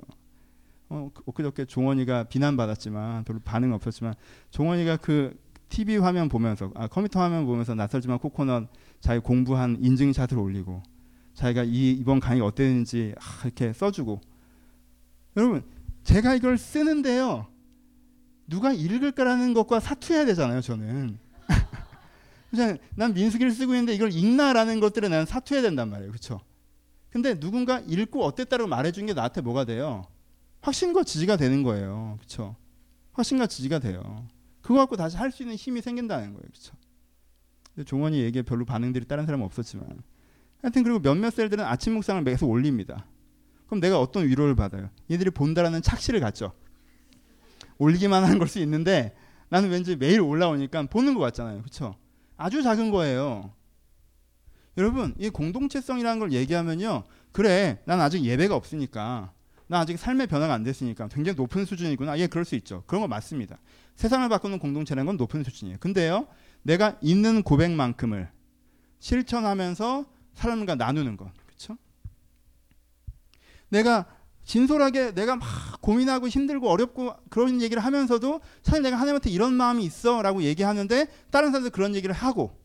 어, 그, 엊그저께 종원이가 비난받았지만 별로 반응 없었지만 종원이가 그 TV 화면 보면서 아, 컴퓨터 화면 보면서 낯설지만 코코넛 자기 공부한 인증샷을 올리고 자기가 이 이번 강의 어땠는지 아, 이렇게 써주고 여러분 제가 이걸 쓰는데요 누가 읽을까라는 것과 사투해야 되잖아요, 저는. (laughs) 난 민수기를 쓰고 있는데 이걸 읽나라는 것들을 나는 사투해야 된단 말이에요. 그렇죠? 근데 누군가 읽고 어땠다고 말해준 게 나한테 뭐가 돼요? 확신과 지지가 되는 거예요. 그렇죠? 확신과 지지가 돼요. 그거 갖고 다시 할 수 있는 힘이 생긴다는 거예요. 그렇죠? 종원이 얘기에 별로 반응들이 다른 사람은 없었지만 하여튼 그리고 몇몇 셀들은 아침 묵상을 계속 올립니다. 그럼 내가 어떤 위로를 받아요? 얘들이 본다라는 착시를 갖죠. 올리기만 하는 걸 수 있는데 나는 왠지 매일 올라오니까 보는 것 같잖아요. 그렇죠? 아주 작은 거예요. 여러분, 이 공동체성이라는 걸 얘기하면요. 그래, 난 아직 예배가 없으니까. 난 아직 삶의 변화가 안 됐으니까 굉장히 높은 수준이구나. 예, 그럴 수 있죠. 그런 거 맞습니다. 세상을 바꾸는 공동체라는 건 높은 수준이에요. 근데요, 내가 있는 고백만큼을 실천하면서 사람과 나누는 것. 그렇죠? 내가 진솔하게 내가 막 고민하고 힘들고 어렵고 그런 얘기를 하면서도 사실 내가 하나님한테 이런 마음이 있어라고 얘기하는데 다른 사람들 그런 얘기를 하고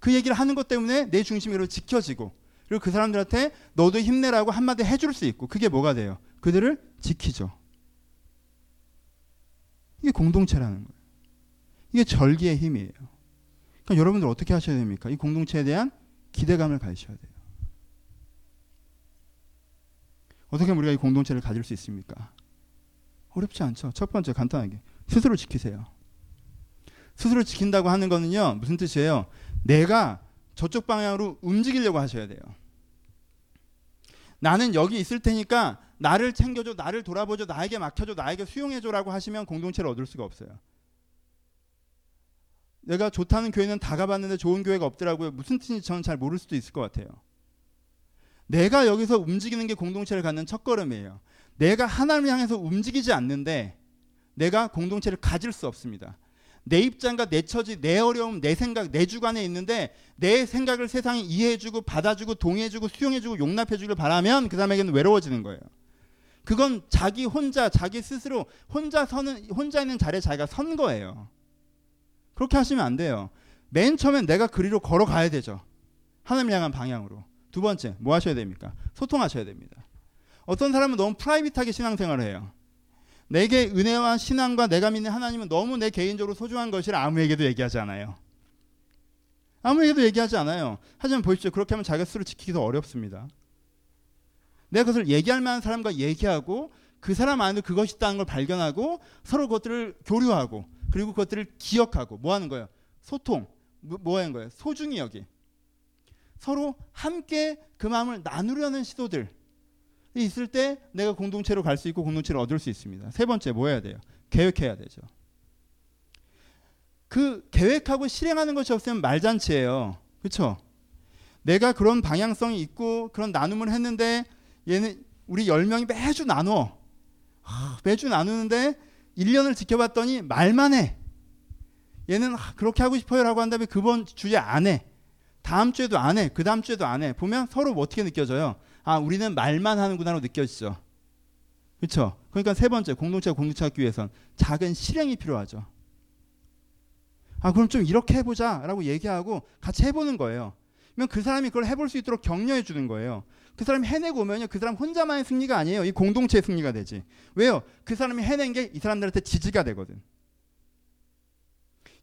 그 얘기를 하는 것 때문에 내 중심으로 지켜지고 그리고 그 사람들한테 너도 힘내라고 한마디 해줄 수 있고 그게 뭐가 돼요? 그들을 지키죠. 이게 공동체라는 거예요. 이게 절기의 힘이에요. 그러니까 여러분들 어떻게 하셔야 됩니까? 이 공동체에 대한 기대감을 가지셔야 돼요. 어떻게 우리가 이 공동체를 가질 수 있습니까? 어렵지 않죠. 첫 번째 간단하게 스스로 지키세요. 스스로 지킨다고 하는 거는요. 무슨 뜻이에요? 내가 저쪽 방향으로 움직이려고 하셔야 돼요. 나는 여기 있을 테니까 나를 챙겨줘, 나를 돌아보줘, 나에게 맡겨줘, 나에게 수용해줘라고 하시면 공동체를 얻을 수가 없어요. 내가 좋다는 교회는 다 가봤는데 좋은 교회가 없더라고요. 무슨 뜻인지 저는 잘 모를 수도 있을 것 같아요. 내가 여기서 움직이는 게 공동체를 갖는 첫걸음이에요. 내가 하나님을 향해서 움직이지 않는데 내가 공동체를 가질 수 없습니다. 내 입장과 내 처지, 내 어려움, 내 생각, 내 주관에 있는데 내 생각을 세상이 이해해주고 받아주고 동의해주고 수용해주고 용납해주길 바라면 그 사람에게는 외로워지는 거예요. 그건 자기 혼자, 자기 스스로 혼자 서는 혼자 있는 자리에 자기가 선 거예요. 그렇게 하시면 안 돼요. 맨 처음엔 내가 그리로 걸어가야 되죠. 하나님을 향한 방향으로. 두 번째, 뭐 하셔야 됩니까? 소통하셔야 됩니다. 어떤 사람은 너무 프라이빗하게 신앙생활을 해요. 내게 은혜와 신앙과 내가 믿는 하나님은 너무 내 개인적으로 소중한 것이라 아무에게도 얘기하지 않아요. 아무에게도 얘기하지 않아요. 하지만 보십시오. 그렇게 하면 자기가 스스로 지키기도 어렵습니다. 내가 그것을 얘기할 만한 사람과 얘기하고 그 사람 안에 그것이 있다는 걸 발견하고 서로 그것들을 교류하고 그리고 그것들을 기억하고 뭐 하는 거예요? 소통. 뭐, 뭐 하는 거예요? 소중히 여기. 서로 함께 그 마음을 나누려는 시도들 있을 때 내가 공동체로 갈 수 있고 공동체를 얻을 수 있습니다. 세 번째 뭐 해야 돼요? 계획해야 되죠. 그 계획하고 실행하는 것이 없으면 말잔치예요. 그렇죠? 내가 그런 방향성이 있고 그런 나눔을 했는데 얘는 우리 10명이 매주 나눠. 아, 매주 나누는데 1년을 지켜봤더니 말만 해. 얘는 아, 그렇게 하고 싶어요라고 한 다음에 그번 주에 안 해. 다음 주에도 안 해. 그 다음 주에도 안 해. 보면 서로 어떻게 느껴져요? 아, 우리는 말만 하는구나로 느껴지죠. 그렇죠? 그러니까 세 번째 공동체가 공동체 하기 위해선 작은 실행이 필요하죠. 아, 그럼 좀 이렇게 해보자라고 얘기하고 같이 해보는 거예요. 그러면 그 사람이 그걸 해볼 수 있도록 격려해 주는 거예요. 그 사람이 해내고 오면요, 그 사람 혼자만의 승리가 아니에요. 이 공동체의 승리가 되지. 왜요? 그 사람이 해낸 게 이 사람들한테 지지가 되거든.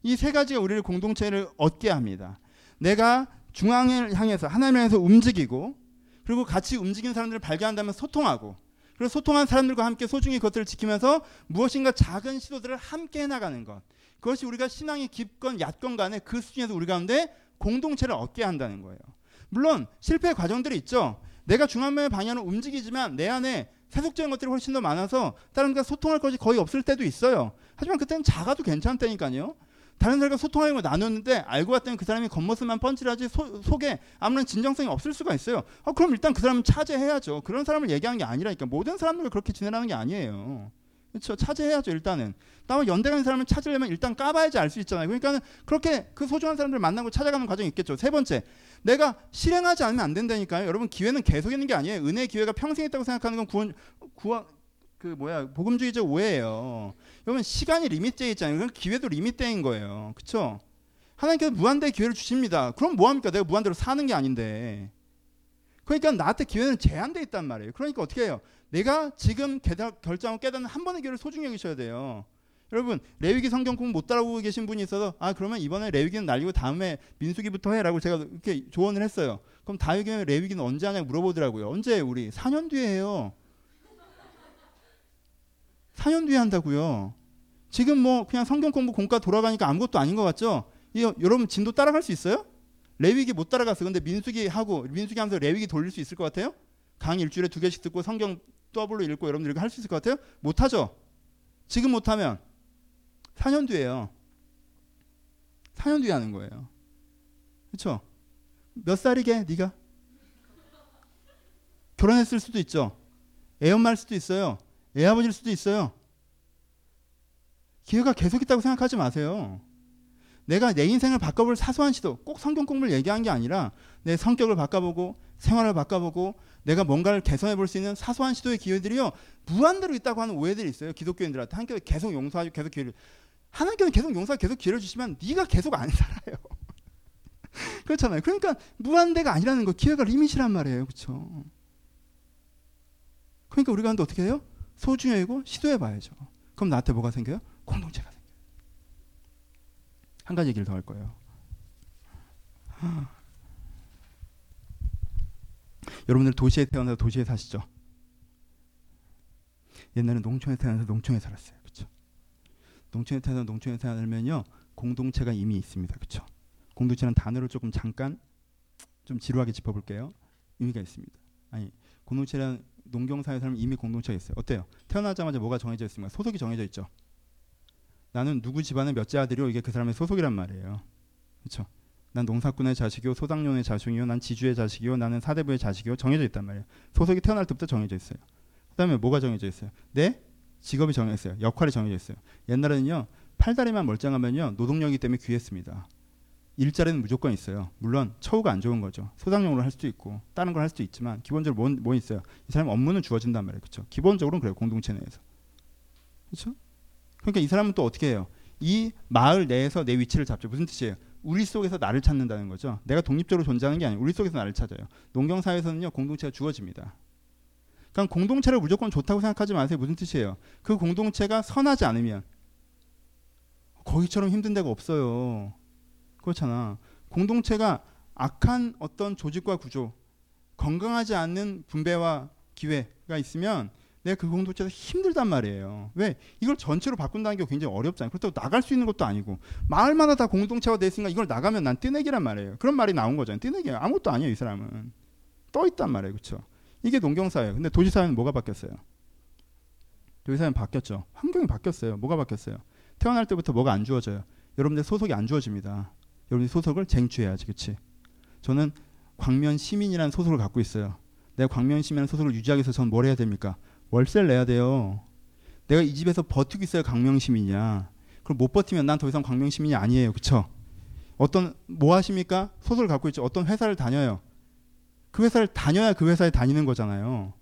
이 세 가지가 우리를 공동체를 얻게 합니다. 내가 중앙을 향해서 하나님을 향해서 움직이고 그리고 같이 움직이는 사람들을 발견한다면 소통하고 그리고 소통한 사람들과 함께 소중히 그것들을 지키면서 무엇인가 작은 시도들을 함께 해나가는 것 그것이 우리가 신앙이 깊건 얕건 간에 그 수준에서 우리 가운데 공동체를 얻게 한다는 거예요. 물론 실패 과정들이 있죠. 내가 중앙면의 방향으로 움직이지만 내 안에 세속적인 것들이 훨씬 더 많아서 다른 과 소통할 것이 거의 없을 때도 있어요. 하지만 그때는 작아도 괜찮다니까요. 다른 사람과 소통하는 걸 나눴는데 알고 봤더니 그 사람이 겉모습만 펀치라지 소, 속에 아무런 진정성이 없을 수가 있어요. 아, 그럼 일단 그 사람은 차지해야죠. 그런 사람을 얘기하는 게 아니라니까 모든 사람들과 그렇게 지내라는 게 아니에요. 그렇죠. 차지해야죠 일단은. 다만 연대 가는 사람을 찾으려면 일단 까봐야지 알 수 있잖아요. 그러니까 그렇게 그 소중한 사람들을 만나고 찾아가는 과정이 있겠죠. 세 번째, 내가 실행하지 않으면 안 된다니까요. 여러분 기회는 계속 있는 게 아니에요. 은혜 기회가 평생 있다고 생각하는 건 구원 구원 그 뭐야 복음주의적 오해예요. 여러분 시간이 리밋돼 있잖아요. 그럼 기회도 리밋돼인 거예요. 그렇죠? 하나님께서 무한대 기회를 주십니다. 그럼 뭐 합니까? 내가 무한대로 사는 게 아닌데. 그러니까 나한테 기회는 제한돼 있단 말이에요. 그러니까 어떻게 해요? 내가 지금 결정하고 깨닫는 한 번의 기회를 소중히 여기셔야 돼요. 여러분 레위기 성경 공부 못 따라오고 계신 분이 있어서 아 그러면 이번에 레위기는 날리고 다음에 민수기부터 해라고 제가 이렇게 조언을 했어요. 그럼 다윗이 레위기는 언제 하냐고 물어보더라고요. 언제 우리 4년 뒤에 해요. 4년 뒤에 한다고요. 지금 뭐 그냥 성경 공부 공과 돌아가니까 아무것도 아닌 것 같죠? 이 여러분 진도 따라갈 수 있어요? 레위기 못 따라갔어. 근데 민수기 하고 민수기 하면서 레위기 돌릴 수 있을 것 같아요? 강의 일주일에 두 개씩 듣고 성경 더블로 읽고 여러분들 이렇게 할 수 있을 것 같아요? 못 하죠. 지금 못 하면 4년 뒤에요. 4년 뒤에 하는 거예요. 그렇죠? 몇 살이게 네가? 결혼했을 수도 있죠. 애 엄마일 수도 있어요. 애아버지일 수도 있어요. 기회가 계속 있다고 생각하지 마세요. 내가 내 인생을 바꿔볼 사소한 시도, 꼭 성경 공부를 얘기한 게 아니라 내 성격을 바꿔보고 생활을 바꿔보고 내가 뭔가를 개선해 볼 수 있는 사소한 시도의 기회들이요. 무한대로 있다고 하는 오해들이 있어요 기독교인들한테. 하나님께서 계속 용서하고 계속 기회를. 하나님께서 계속 용서하고 계속 기회를 주시면 네가 계속 안 살아요. (laughs) 그렇잖아요. 그러니까 무한대가 아니라는 거 기회가 리밋이란 말이에요. 그렇죠? 그러니까 우리가 한데 어떻게 해요 소중히 여고 시도해 봐야죠 그럼 나한테 뭐가 생겨요 공동체가 생겨요 한 가지 얘기를 더 할 거예요 여러분들 도시에 태어나서 도시에 사시죠? 옛날에 농촌에 태어나서 농촌에 살았어요. 그렇죠? 농촌에 태어나서 농촌에 살면요. 공동체가 이미 있습니다. 그렇죠? 공동체는 단어를 조금 잠깐 좀 지루하게 짚어볼게요. 의미가 있습니다. 아니 공동체란 농경사회 살면 이미 공동체가 있어요. 어때요? 태어나자마자 뭐가 정해져 있습니까? 소속이 정해져 있죠. 나는 누구 집안의 몇째 아들이요 이게 그 사람의 소속이란 말이에요. 그렇죠? 난 농사꾼의 자식이요 소당룡의 자식이요 난 지주의 자식이요 나는 사대부의 자식이요 정해져 있단 말이에요. 소속이 태어날 때부터 정해져 있어요. 그다음에 뭐가 정해져 있어요? 내 직업이 정해져 있어요. 역할이 정해져 있어요. 옛날에는요 팔다리만 멀쩡하면요 노동력이기 때문에 귀했습니다. 일자리는 무조건 있어요. 물론 처우가 안 좋은 거죠. 소장용으로 할 수도 있고 다른 걸 할 수도 있지만 기본적으로 뭐, 뭐 있어요. 이 사람 업무는 주어진단 말이에요. 그렇죠? 기본적으로는 그래요. 공동체 내에서. 그렇죠? 그러니까 이 사람은 또 어떻게 해요? 이 마을 내에서 내 위치를 잡죠. 무슨 뜻이에요? 우리 속에서 나를 찾는다는 거죠. 내가 독립적으로 존재하는 게 아니고 우리 속에서 나를 찾아요. 농경 사회에서는요 공동체가 주어집니다. 그러니까 공동체를 무조건 좋다고 생각하지 마세요. 무슨 뜻이에요? 그 공동체가 선하지 않으면 거기처럼 힘든 데가 없어요. 그렇잖아. 공동체가 악한 어떤 조직과 구조, 건강하지 않는 분배와 기회가 있으면 내가 그 공동체에서 힘들단 말이에요. 왜? 이걸 전체로 바꾼다는 게 굉장히 어렵잖아요. 그렇다고 나갈 수 있는 것도 아니고 마을마다 다 공동체가 됐으니까 이걸 나가면 난 뜨내기란 말이에요. 그런 말이 나온 거잖아요. 뜨내기 아무것도 아니에요. 이 사람은 떠 있단 말이에요. 그렇죠? 이게 농경사예요. 근데 도시사회는 뭐가 바뀌었어요? 도시사회는 바뀌었죠. 환경이 바뀌었어요. 뭐가 바뀌었어요? 태어날 때부터 뭐가 안 주어져요. 여러분들 소속이 안 주어집니다. 여러분들 소속을 쟁취해야지, 그렇지? 저는 광면 시민이라는 소속을 갖고 있어요. 내가 광면 시민이라는 소속을 유지하기 위해서 저는 뭘 해야 됩니까? 월세를 내야 돼요. 내가 이 집에서 버티고 있어야 광명 시민이야. 그럼 못 버티면 난 더 이상 광명 시민이 아니에요, 그렇죠? 어떤 뭐 하십니까? 소속을 갖고 있죠. 어떤 회사를 다녀요. 그 회사를 다녀야 그 회사에 다니는 거잖아요.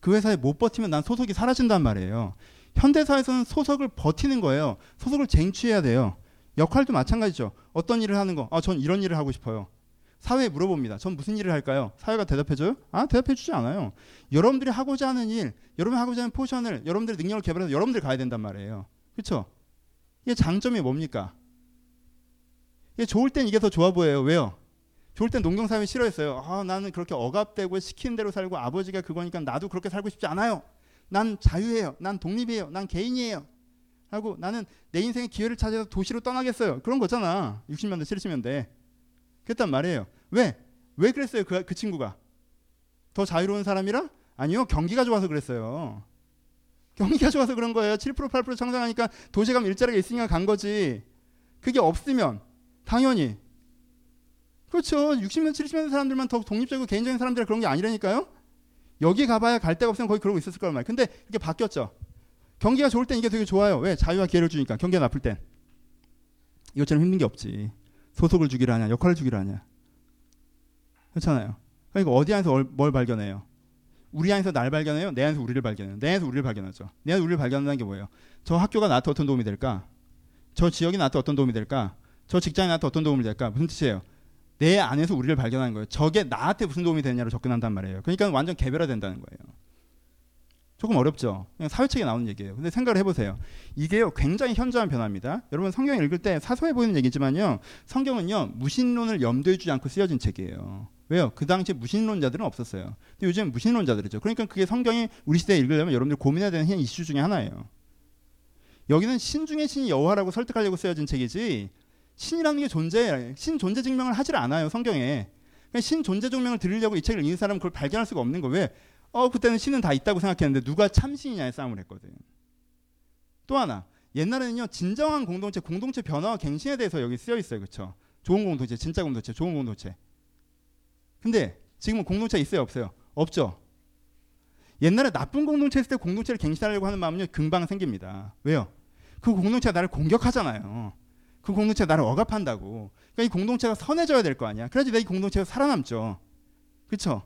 그 회사에 못 버티면 난 소속이 사라진단 말이에요. 현대사회에서는 소속을 버티는 거예요. 소속을 쟁취해야 돼요. 역할도 마찬가지죠. 어떤 일을 하는 거, 아, 전 이런 일을 하고 싶어요. 사회에 물어봅니다. 전 무슨 일을 할까요? 사회가 대답해줘요? 아, 대답해주지 않아요. 여러분들이 하고자 하는 일, 여러분이 하고자 하는 포션을, 여러분들의 능력을 개발해서 여러분들이 가야 된단 말이에요. 그렇죠? 이게 장점이 뭡니까? 이게 좋을 땐 이게 더 좋아 보여요. 왜요? 좋을 땐 농경사회 싫어했어요. 아, 나는 그렇게 억압되고 시키는 대로 살고 아버지가 그거니까 나도 그렇게 살고 싶지 않아요. 난 자유예요. 난 독립이에요. 난 개인이에요. 하고 나는 내 인생의 기회를 찾아서 도시로 떠나겠어요. 그런 거잖아. 60년대, 70년대. 그랬단 말이에요. 왜? 왜 그랬어요? 그, 그 친구가. 더 자유로운 사람이라? 아니요. 경기가 좋아서 그랬어요. 경기가 좋아서 그런 거예요. 7% 8% 성장하니까 도시에 가면 일자리가 있으니까 간 거지. 그게 없으면 당연히 그렇죠. 60년 70년 사람들만 더 독립적이고 개인적인 사람들 그런 게 아니라니까요. 여기 가봐야 갈 데가 없으면 거기 그러고 있었을 거란 말이에요. 근데 이게 바뀌었죠. 경기가 좋을 땐 이게 되게 좋아요. 왜? 자유와 기회를 주니까. 경기가 나쁠 땐. 이것처럼 힘든 게 없지. 소속을 주기를 하냐, 역할을 주기를 하냐. 그렇잖아요. 그러니까 어디 안에서 뭘 발견해요? 우리 안에서 날 발견해요? 내 안에서 우리를 발견해요? 내 안에서 우리를 발견하죠. 내 안에서 우리를 발견한다는 게 뭐예요? 저 학교가 나한테 어떤 도움이 될까? 저 지역이 나한테 어떤 도움이 될까? 저 직장이 나한테 어떤 도움이 될까? 무슨 뜻이에요? 내 안에서 우리를 발견하는 거예요. 저게 나한테 무슨 도움이 되냐로 접근한단 말이에요. 그러니까 완전 개별화 된다는 거예요. 조금 어렵죠. 그냥 사회책에 나오는 얘기예요. 근데 생각을 해보세요. 이게요 굉장히 현저한 변화입니다. 여러분 성경 읽을 때 사소해 보이는 얘기지만요 성경은요 무신론을 염두에 두지 않고 쓰여진 책이에요. 왜요? 그 당시에 무신론자들은 없었어요. 근데 요즘 무신론자들이죠. 그러니까 그게 성경이 우리 시대에 읽으려면 여러분들 고민해야 되는 이슈 중에 하나예요. 여기는 신 중의 신이 여호와라고 설득하려고 쓰여진 책이지 신이라는 게 존재, 신 존재 증명을 하질 않아요 성경에. 신 존재 증명을 들으려고 이 책을 읽는 사람은 그걸 발견할 수가 없는 거예요. 왜? 어 그때는 신은 다 있다고 생각했는데 누가 참신이냐의 싸움을 했거든. 또 하나 옛날에는요 진정한 공동체, 공동체 변화와 갱신에 대해서 여기 쓰여 있어요, 그렇죠? 좋은 공동체, 진짜 공동체, 좋은 공동체. 근데 지금은 공동체 있어요, 없어요? 없죠. 옛날에 나쁜 공동체 있을 때 공동체를 갱신하려고 하는 마음은요 금방 생깁니다. 왜요? 그 공동체가 나를 공격하잖아요. 그 공동체가 나를 억압한다고. 그러니까 이 공동체가 선해져야 될 거 아니야. 그래야지 내 이 공동체가 살아남죠. 그렇죠?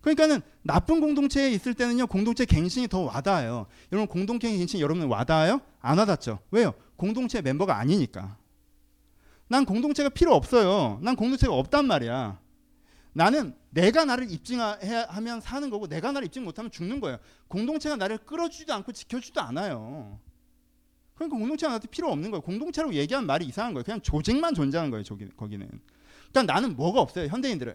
그러니까는 나쁜 공동체에 있을 때는요 공동체 갱신이 더 와닿아요. 여러분 공동체 갱신 여러분 와닿아요? 안 와닿죠. 왜요? 공동체 멤버가 아니니까. 난 공동체가 필요 없어요. 난 공동체가 없단 말이야. 나는 내가 나를 입증하면 사는 거고 내가 나를 입증 못하면 죽는 거예요. 공동체가 나를 끌어주지도 않고 지켜주지도 않아요. 그러니까 공동체가 나한테 필요 없는 거예요. 공동체라고 얘기하는 말이 이상한 거예요. 그냥 조직만 존재하는 거예요. 저기, 거기는. 그러니까 나는 뭐가 없어요. 현대인들은.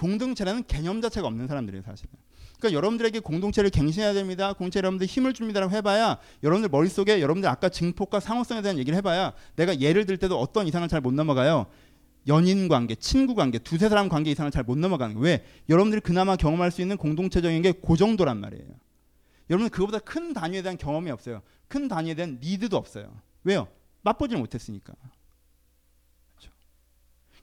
공동체라는 개념 자체가 없는 사람들이에요, 사실은. 그러니까 여러분들에게 공동체를 갱신해야 됩니다. 공동체 여러분들 힘을 줍니다라고 해봐야 여러분들 머릿속에 여러분들 아까 증폭과 상호성에 대한 얘기를 해봐야 내가 예를 들 때도 어떤 이상을 잘 못 넘어가요. 연인 관계, 친구 관계, 두세 사람 관계 이상을 잘 못 넘어가는 거예요. 왜? 여러분들이 그나마 경험할 수 있는 공동체적인 게 그 정도란 말이에요. 여러분 그거보다 큰 단위에 대한 경험이 없어요. 큰 단위에 대한 니드도 없어요. 왜요? 맛보질 못했으니까.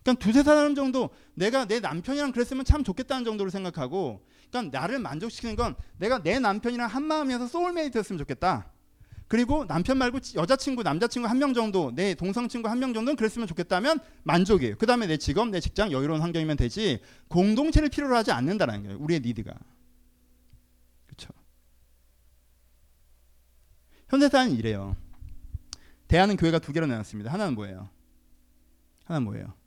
그러니까 두세 사람 정도 내가 내 남편이랑 그랬으면 참 좋겠다는 정도로 생각하고 그러니까 나를 만족시키는 건 내가 내 남편이랑 한 마음이어서 소울메이트였으면 좋겠다. 그리고 남편 말고 여자친구, 남자친구 한 명 정도, 내 동성친구 한 명 정도는 그랬으면 좋겠다면 만족이에요. 그 다음에 내 직업, 내 직장, 여유로운 환경이면 되지 공동체를 필요로 하지 않는다는 거예요. 우리의 니드가. 그렇죠. 현대 사는 이래요. 대안은 교회가 두 개로 나눴습니다. 하나는 뭐예요? 하나는 뭐예요?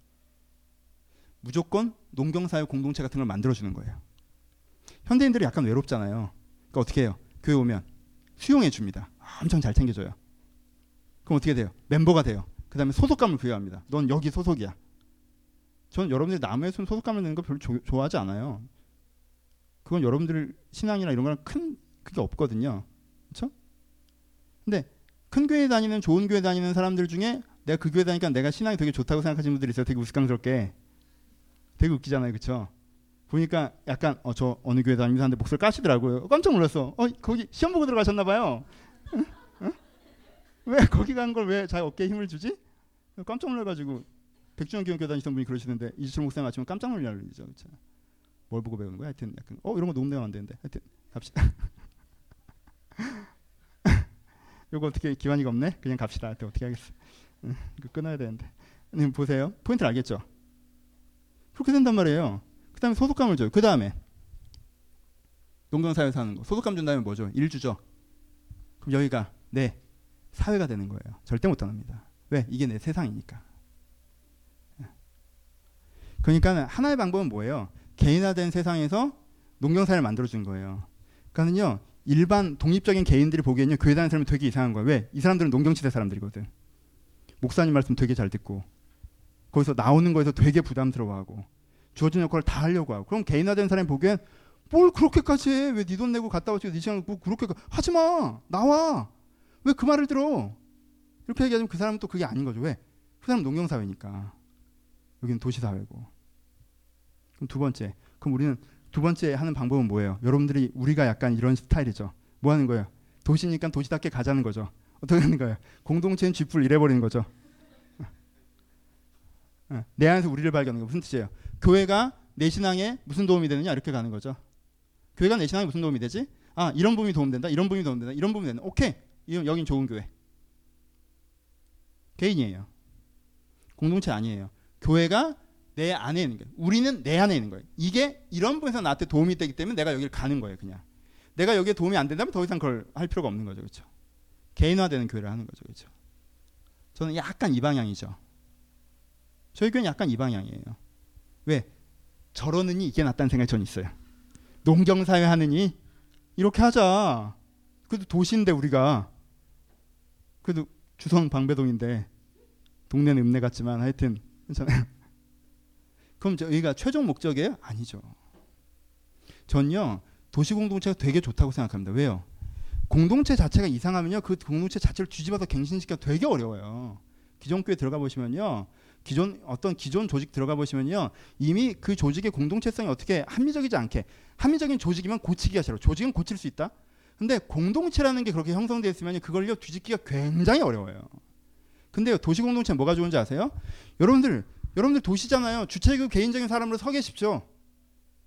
무조건 농경사회 공동체 같은 걸 만들어주는 거예요. 현대인들이 약간 외롭잖아요. 그러니까 어떻게 해요? 교회 오면 수용해 줍니다. 엄청 잘 챙겨줘요. 그럼 어떻게 돼요? 멤버가 돼요. 그 다음에 소속감을 부여합니다. 넌 여기 소속이야. 저는 여러분들이 나무에 손 소속감을 내는 거 별로 조, 좋아하지 않아요. 그건 여러분들 신앙이나 이런 거랑 큰 그게 없거든요. 그렇죠? 근데 큰 교회 다니는 좋은 교회 다니는 사람들 중에 내가 그 교회 다니까 내가 신앙이 되게 좋다고 생각하시는 분들이 있어요. 되게 우스꽝스럽게. 되게 웃기잖아요. 그렇죠? 보니까 약간 어 저 어느 교회 다니면서 하는데 목소리 까시더라고요. 깜짝 놀랐어. 어 거기 시험 보고 들어가셨나 봐요. 응? 응? 왜 거기 간 걸 왜 자기 어깨에 힘을 주지? 깜짝 놀라가지고 백주년 교회 다니시던 분이 그러시는데 이주철 목사님 아침에 깜짝 놀랄죠. 그렇죠? 뭘 보고 배우는 거야? 하여튼 약간 어 이런 거 녹음되면 안 되는데 하여튼 갑시다. (laughs) 요거 어떻게 기반이가 없네? 그냥 갑시다. 어떻게 하겠어? 응, 끊어야 되는데. 보세요. 포인트를 알겠죠? 그렇게 된단 말이에요. 그 다음에 소속감을 줘요. 그 다음에 농경사회에서 하는 거. 소속감 준 다음에 뭐죠? 일 주죠. 그럼 여기가 내 사회가 되는 거예요. 절대 못 떠납니다. 왜? 이게 내 세상이니까. 그러니까 하나의 방법은 뭐예요? 개인화된 세상에서 농경사회를 만들어준 거예요. 그러니까는요, 일반 독립적인 개인들이 보기에는 교회 다니는 사람이 되게 이상한 거예요. 왜? 이 사람들은 농경시대 사람들이거든. 목사님 말씀 되게 잘 듣고, 거기서 나오는 거에서 되게 부담스러워하고, 주어진 역할을 다 하려고 하고 그럼 개인화된 사람이 보기엔 뭘 그렇게까지 해? 왜 네 돈 내고 갔다 오지? 네 시간 뭐 그렇게 하지 마. 나와. 왜 그 말을 들어? 이렇게 얘기하면 그 사람은 또 그게 아닌 거죠. 왜? 그 사람은 농경사회니까. 여기는 도시사회고. 그럼 두 번째. 그럼 우리는 두 번째 하는 방법은 뭐예요? 여러분들이 우리가 약간 이런 스타일이죠. 뭐 하는 거예요? 도시니까 도시답게 가자는 거죠. 어떻게 하는 거예요? 공동체는 쥐뿔 잃어버리는 거죠. 어, 내 안에서 우리를 발견하는 거 무슨 뜻이에요? 교회가 내 신앙에 무슨 도움이 되느냐 이렇게 가는 거죠. 교회가 내 신앙에 무슨 도움이 되지? 아 이런 부분이 도움된다. 이런 부분이 도움된다. 이런 부분이 된다. 오케이. 여긴 좋은 교회. 개인이에요. 공동체 아니에요. 교회가 내 안에 있는 거예요. 우리는 내 안에 있는 거예요. 이게 이런 부분에서 나한테 도움이 되기 때문에 내가 여기를 가는 거예요. 그냥. 내가 여기에 도움이 안 된다면 더 이상 그걸 할 필요가 없는 거죠. 그렇죠? 개인화되는 교회를 하는 거죠. 그렇죠? 저는 약간 이 방향이죠. 저희 교회는 약간 이 방향이에요. 왜? 저러느니 이게 낫다는 생각이 전 있어요. 농경사회 하느니 이렇게 하자. 그래도 도시인데 우리가 그래도 주성 방배동인데 동네는 읍내 같지만 하여튼 괜찮아요. (laughs) 그럼 저희가 최종 목적이에요? 아니죠. 전요 도시 공동체가 되게 좋다고 생각합니다. 왜요? 공동체 자체가 이상하면요 그 공동체 자체를 뒤집어서 갱신시키기가 되게 어려워요. 기존 교회 들어가 보시면요 기존 어떤 기존 조직 들어가 보시면요. 이미 그 조직의 공동체성이 어떻게 합리적이지 않게 합리적인 조직이면 고치기가 싫어 조직은 고칠 수 있다. 근데 공동체라는 게 그렇게 형성되어 있으면 그걸요. 뒤집기가 굉장히 어려워요. 근데요. 도시 공동체 뭐가 좋은지 아세요? 여러분들 여러분들 도시잖아요. 주체적 개인적인 사람으로 서 계십시오.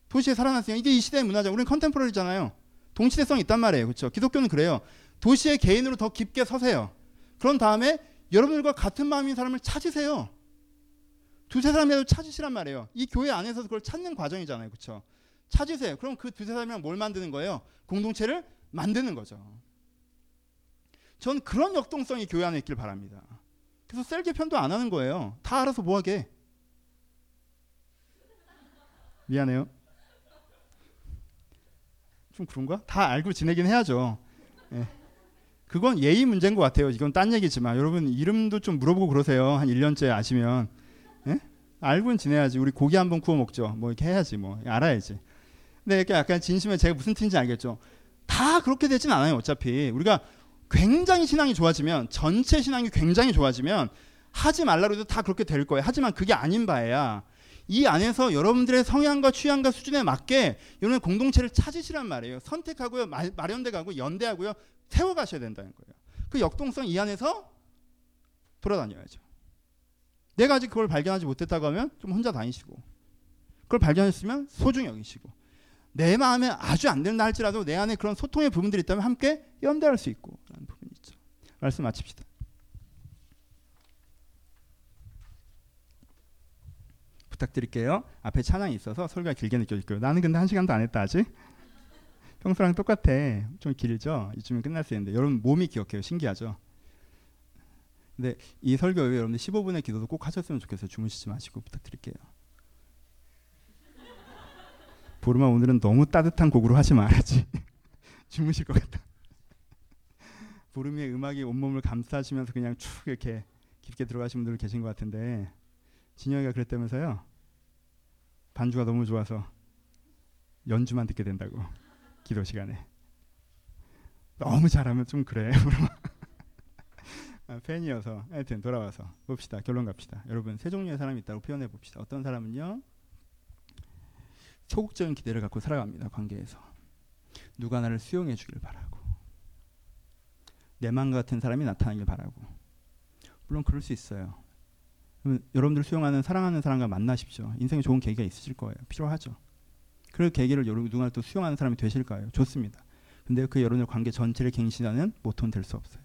도시에 살아났어요 이게 이 시대의 문화죠. 우리는 컨템포러리잖아요. 동시대성이 있단 말이에요. 그렇죠? 기독교는 그래요. 도시의 개인으로 더 깊게 서세요. 그런 다음에 여러분들과 같은 마음인 사람을 찾으세요 두세 사람이라도 찾으시란 말이에요. 이 교회 안에서 그걸 찾는 과정이잖아요. 그렇죠? 찾으세요. 그럼 그 두세 사람이랑 뭘 만드는 거예요? 공동체를 만드는 거죠. 전 그런 역동성이 교회 안에 있길 바랍니다. 그래서 셀 개편도 안 하는 거예요. 다 알아서 뭐 하게. 미안해요. 좀 그런가? 다 알고 지내긴 해야죠. 예. 그건 예의 문제인 것 같아요. 이건 딴 얘기지만 여러분 이름도 좀 물어보고 그러세요. 한 1년째 아시면. 예? 알고는 지내야지. 우리 고기 한번 구워 먹죠. 뭐 이렇게 해야지. 뭐 알아야지. 근데 이렇게 약간 진심에 제가 무슨 뜻인지 알겠죠. 다 그렇게 되진 않아요. 어차피 우리가 굉장히 신앙이 좋아지면 전체 신앙이 굉장히 좋아지면 하지 말라고 해도 다 그렇게 될 거예요. 하지만 그게 아닌 바에야 이 안에서 여러분들의 성향과 취향과 수준에 맞게 여러분 공동체를 찾으시란 말이에요. 선택하고요, 마, 마련돼 가고 연대하고요, 세워 가셔야 된다는 거예요. 그 역동성 이 안에서 돌아다녀야죠. 내가 아직 그걸 발견하지 못했다고 하면 좀 혼자 다니시고, 그걸 발견했으면 소중히 여기시고, 내 마음에 아주 안 된다 할지라도 내 안에 그런 소통의 부분들이 있다면 함께 연대할 수 있고, 라는 부분이 있죠. 말씀 마칩시다. 부탁드릴게요. 앞에 찬양이 있어서 설교가 길게 느껴질 거예요. 나는 근데 한 시간도 안 했다 아직. 평소랑 똑같아. 좀 길죠. 이쯤에 끝날 수 있는데 여러분 몸이 기억해요. 신기하죠. 근데 이 설교 외에 여러분들 15분의 기도도 꼭 하셨으면 좋겠어요. 주무시지 마시고 부탁드릴게요. 보르마 오늘은 너무 따뜻한 곡으로 하지 말아야지. (laughs) 주무실 것 같다. 보름의 음악이 온몸을 감싸시면서 그냥 쭉 이렇게 깊게 들어가신 분들 계신 것 같은데 진영이가 그랬다면서요. 반주가 너무 좋아서 연주만 듣게 된다고 기도 시간에. 너무 잘하면 좀 그래. (laughs) 아, 팬이어서 하여튼 돌아와서 봅시다. 결론 갑시다. 여러분 세 종류의 사람이 있다고 표현해 봅시다. 어떤 사람은요. 소극적인 기대를 갖고 살아갑니다. 관계에서. 누가 나를 수용해 주길 바라고. 내 맘 같은 사람이 나타나길 바라고. 물론 그럴 수 있어요. 여러분들 수용하는 사랑하는 사람과 만나십시오. 인생에 좋은 계기가 있으실 거예요. 필요하죠. 그 계기를 누군가 또 수용하는 사람이 되실 거예요. 좋습니다. 근데 그 여러분의 관계 전체를 갱신하는 모토는 될 수 없어요.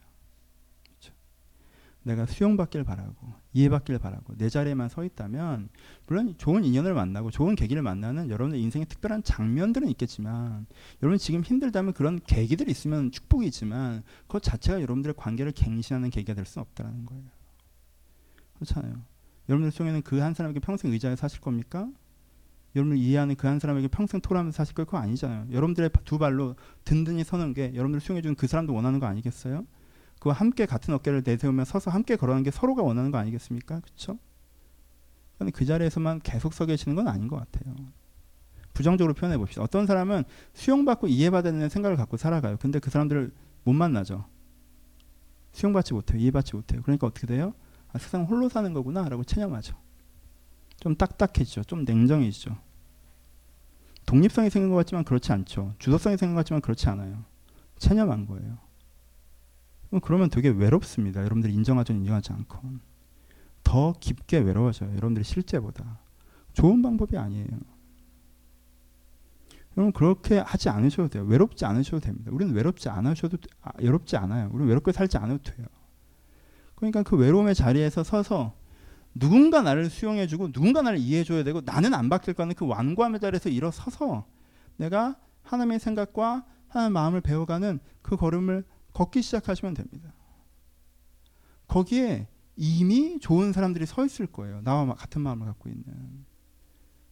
내가 수용받길 바라고 이해받길 바라고 내 자리에만 서 있다면 물론 좋은 인연을 만나고 좋은 계기를 만나는 여러분의 인생의 특별한 장면들은 있겠지만 여러분 지금 힘들다면 그런 계기들이 있으면 축복이지만 그것 자체가 여러분들의 관계를 갱신하는 계기가 될 수는 없다는 거예요. 그렇잖아요. 여러분들 속에는 그 한 사람에게 평생 의지하여 사실 겁니까? 여러분을 이해하는 그 한 사람에게 평생 토라면서 사실 거 그거 아니잖아요. 여러분들의 두 발로 든든히 서는 게 여러분들 수용해 주는 그 사람도 원하는 거 아니겠어요? 그와 함께 같은 어깨를 내세우며 서서 함께 걸어가는 게 서로가 원하는 거 아니겠습니까? 그렇죠? 그 자리에서만 계속 서 계시는 건 아닌 것 같아요. 부정적으로 표현해 봅시다. 어떤 사람은 수용받고 이해받는 생각을 갖고 살아가요. 근데 그 사람들을 못 만나죠. 수용받지 못해요. 이해받지 못해요. 그러니까 어떻게 돼요? 아, 세상 홀로 사는 거구나 라고 체념하죠. 좀 딱딱해지죠. 좀 냉정해지죠. 독립성이 생긴 것 같지만 그렇지 않죠. 주도성이 생긴 것 같지만 그렇지 않아요. 체념한 거예요. 그러면 되게 외롭습니다. 여러분들이 인정하죠, 인정하지 않고. 더 깊게 외로워져요. 여러분들이 실제보다. 좋은 방법이 아니에요. 여러분 그렇게 하지 않으셔도 돼요. 외롭지 않으셔도 됩니다. 우리는 외롭지 않으셔도 아, 외롭지 않아요. 우리는 외롭게 살지 않아도 돼요. 그러니까 그 외로움의 자리에서 서서 누군가 나를 수용해주고 누군가 나를 이해해줘야 되고 나는 안 바뀔 거는 그 완고함의 자리에서 일어서서 내가 하나님의 생각과 하나님의 마음을 배워가는 그 걸음을 걷기 시작하시면 됩니다. 거기에 이미 좋은 사람들이 서 있을 거예요. 나와 같은 마음을 갖고 있는.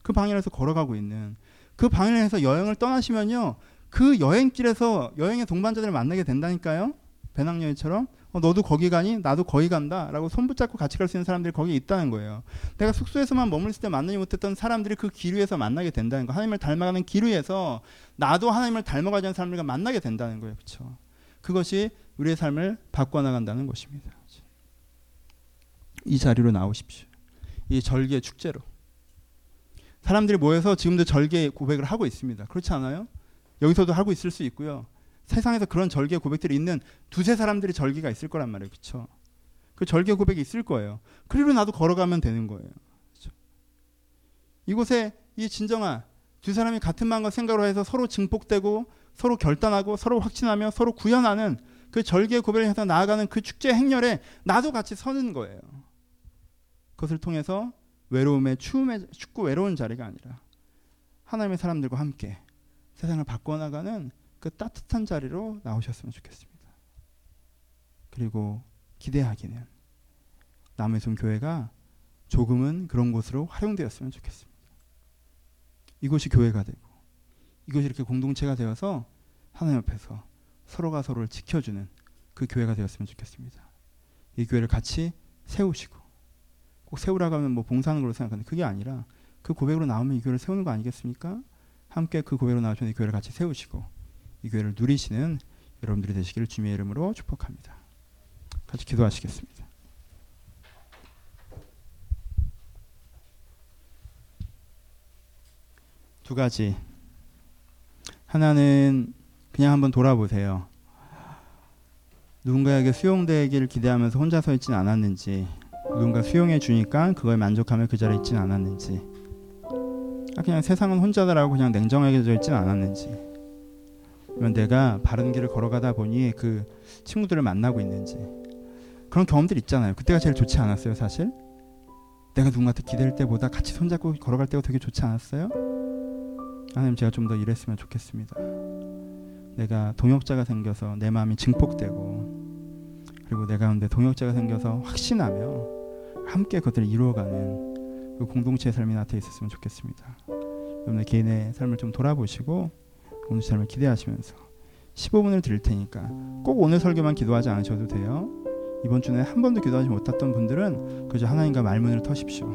그 방향에서 걸어가고 있는. 그 방향에서 여행을 떠나시면요. 그 여행길에서 여행의 동반자들을 만나게 된다니까요. 배낭여행처럼 어, 너도 거기 가니? 나도 거기 간다. 라고 손 붙잡고 같이 갈 수 있는 사람들이 거기 있다는 거예요. 내가 숙소에서만 머물렀을 때 만나지 못했던 사람들이 그 길 위에서 만나게 된다는 거. 하나님을 닮아가는 길 위에서 나도 하나님을 닮아가지 않는 사람들과 만나게 된다는 거예요. 그렇죠? 그것이 우리의 삶을 바꿔나간다는 것입니다. 이 자리로 나오십시오. 이 절기의 축제로. 사람들이 모여서 지금도 절개 고백을 하고 있습니다. 그렇지 않아요? 여기서도 하고 있을 수 있고요. 세상에서 그런 절개 고백들이 있는 두세 사람들이 절개가 있을 거란 말이에요. 그렇죠? 그 절개 고백이 있을 거예요. 그리고 나도 걸어가면 되는 거예요. 그렇죠? 이곳에 이 진정한 두 사람이 같은 마음과 생각으로 해서 서로 증폭되고 서로 결단하고 서로 확신하며 서로 구현하는 그 절개 고백을 해서 나아가는 그 축제 행렬에 나도 같이 서는 거예요. 그것을 통해서 외로움의 추움의 춥고 외로운 자리가 아니라 하나님의 사람들과 함께 세상을 바꿔나가는 그 따뜻한 자리로 나오셨으면 좋겠습니다. 그리고 기대하기는 남의 손 교회가 조금은 그런 곳으로 활용되었으면 좋겠습니다. 이곳이 교회가 되고 이것이 이렇게 공동체가 되어서 하나님 앞에서 서로가 서로를 지켜주는 그 교회가 되었으면 좋겠습니다. 이 교회를 같이 세우시고 꼭 세우라고 하면 뭐 봉사하는 걸로 생각하는데 그게 아니라 그 고백으로 나오면 이 교회를 세우는 거 아니겠습니까? 함께 그 고백으로 나오시면 이 교회를 같이 세우시고 이 교회를 누리시는 여러분들이 되시기를 주님의 이름으로 축복합니다. 같이 기도하시겠습니다. 두 가지. 하나는 그냥 한번 돌아보세요. 누군가에게 수용되기를 기대하면서 혼자 서 있진 않았는지, 누군가 수용해 주니까 그걸 만족하며 그 자리에 있진 않았는지, 아, 그냥 세상은 혼자다라고 그냥 냉정하게 있진 않았는지, 아니면 내가 바른 길을 걸어가다 보니 그 친구들을 만나고 있는지 그런 경험들 있잖아요. 그때가 제일 좋지 않았어요, 사실? 내가 누군가한테 기댈 때보다 같이 손잡고 걸어갈 때가 되게 좋지 않았어요? 하나님 제가 좀더 이랬으면 좋겠습니다. 내가 동역자가 생겨서 내 마음이 증폭되고 그리고 내 가운데 동역자가 생겨서 확신하며 함께 그것들을 이루어가는 그 공동체의 삶이 나타나 있었으면 좋겠습니다. 여러분의 개인의 삶을 좀 돌아보시고 공동체 삶을 기대하시면서 15분을 드릴 테니까 꼭 오늘 설교만 기도하지 않으셔도 돼요. 이번 주에 한 번도 기도하지 못했던 분들은 그저 하나님과 말문을 터십시오.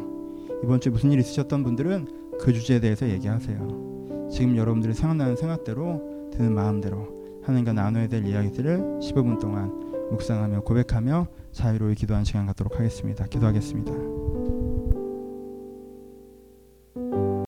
이번 주에 무슨 일 있으셨던 분들은 그 주제에 대해서 얘기하세요. 지금 여러분들이 생각나는 생각대로 드는 마음대로 하나님과 나눠야 될 이야기들을 15분 동안 묵상하며 고백하며 자유로이 기도하는 시간 갖도록 하겠습니다. 기도하겠습니다.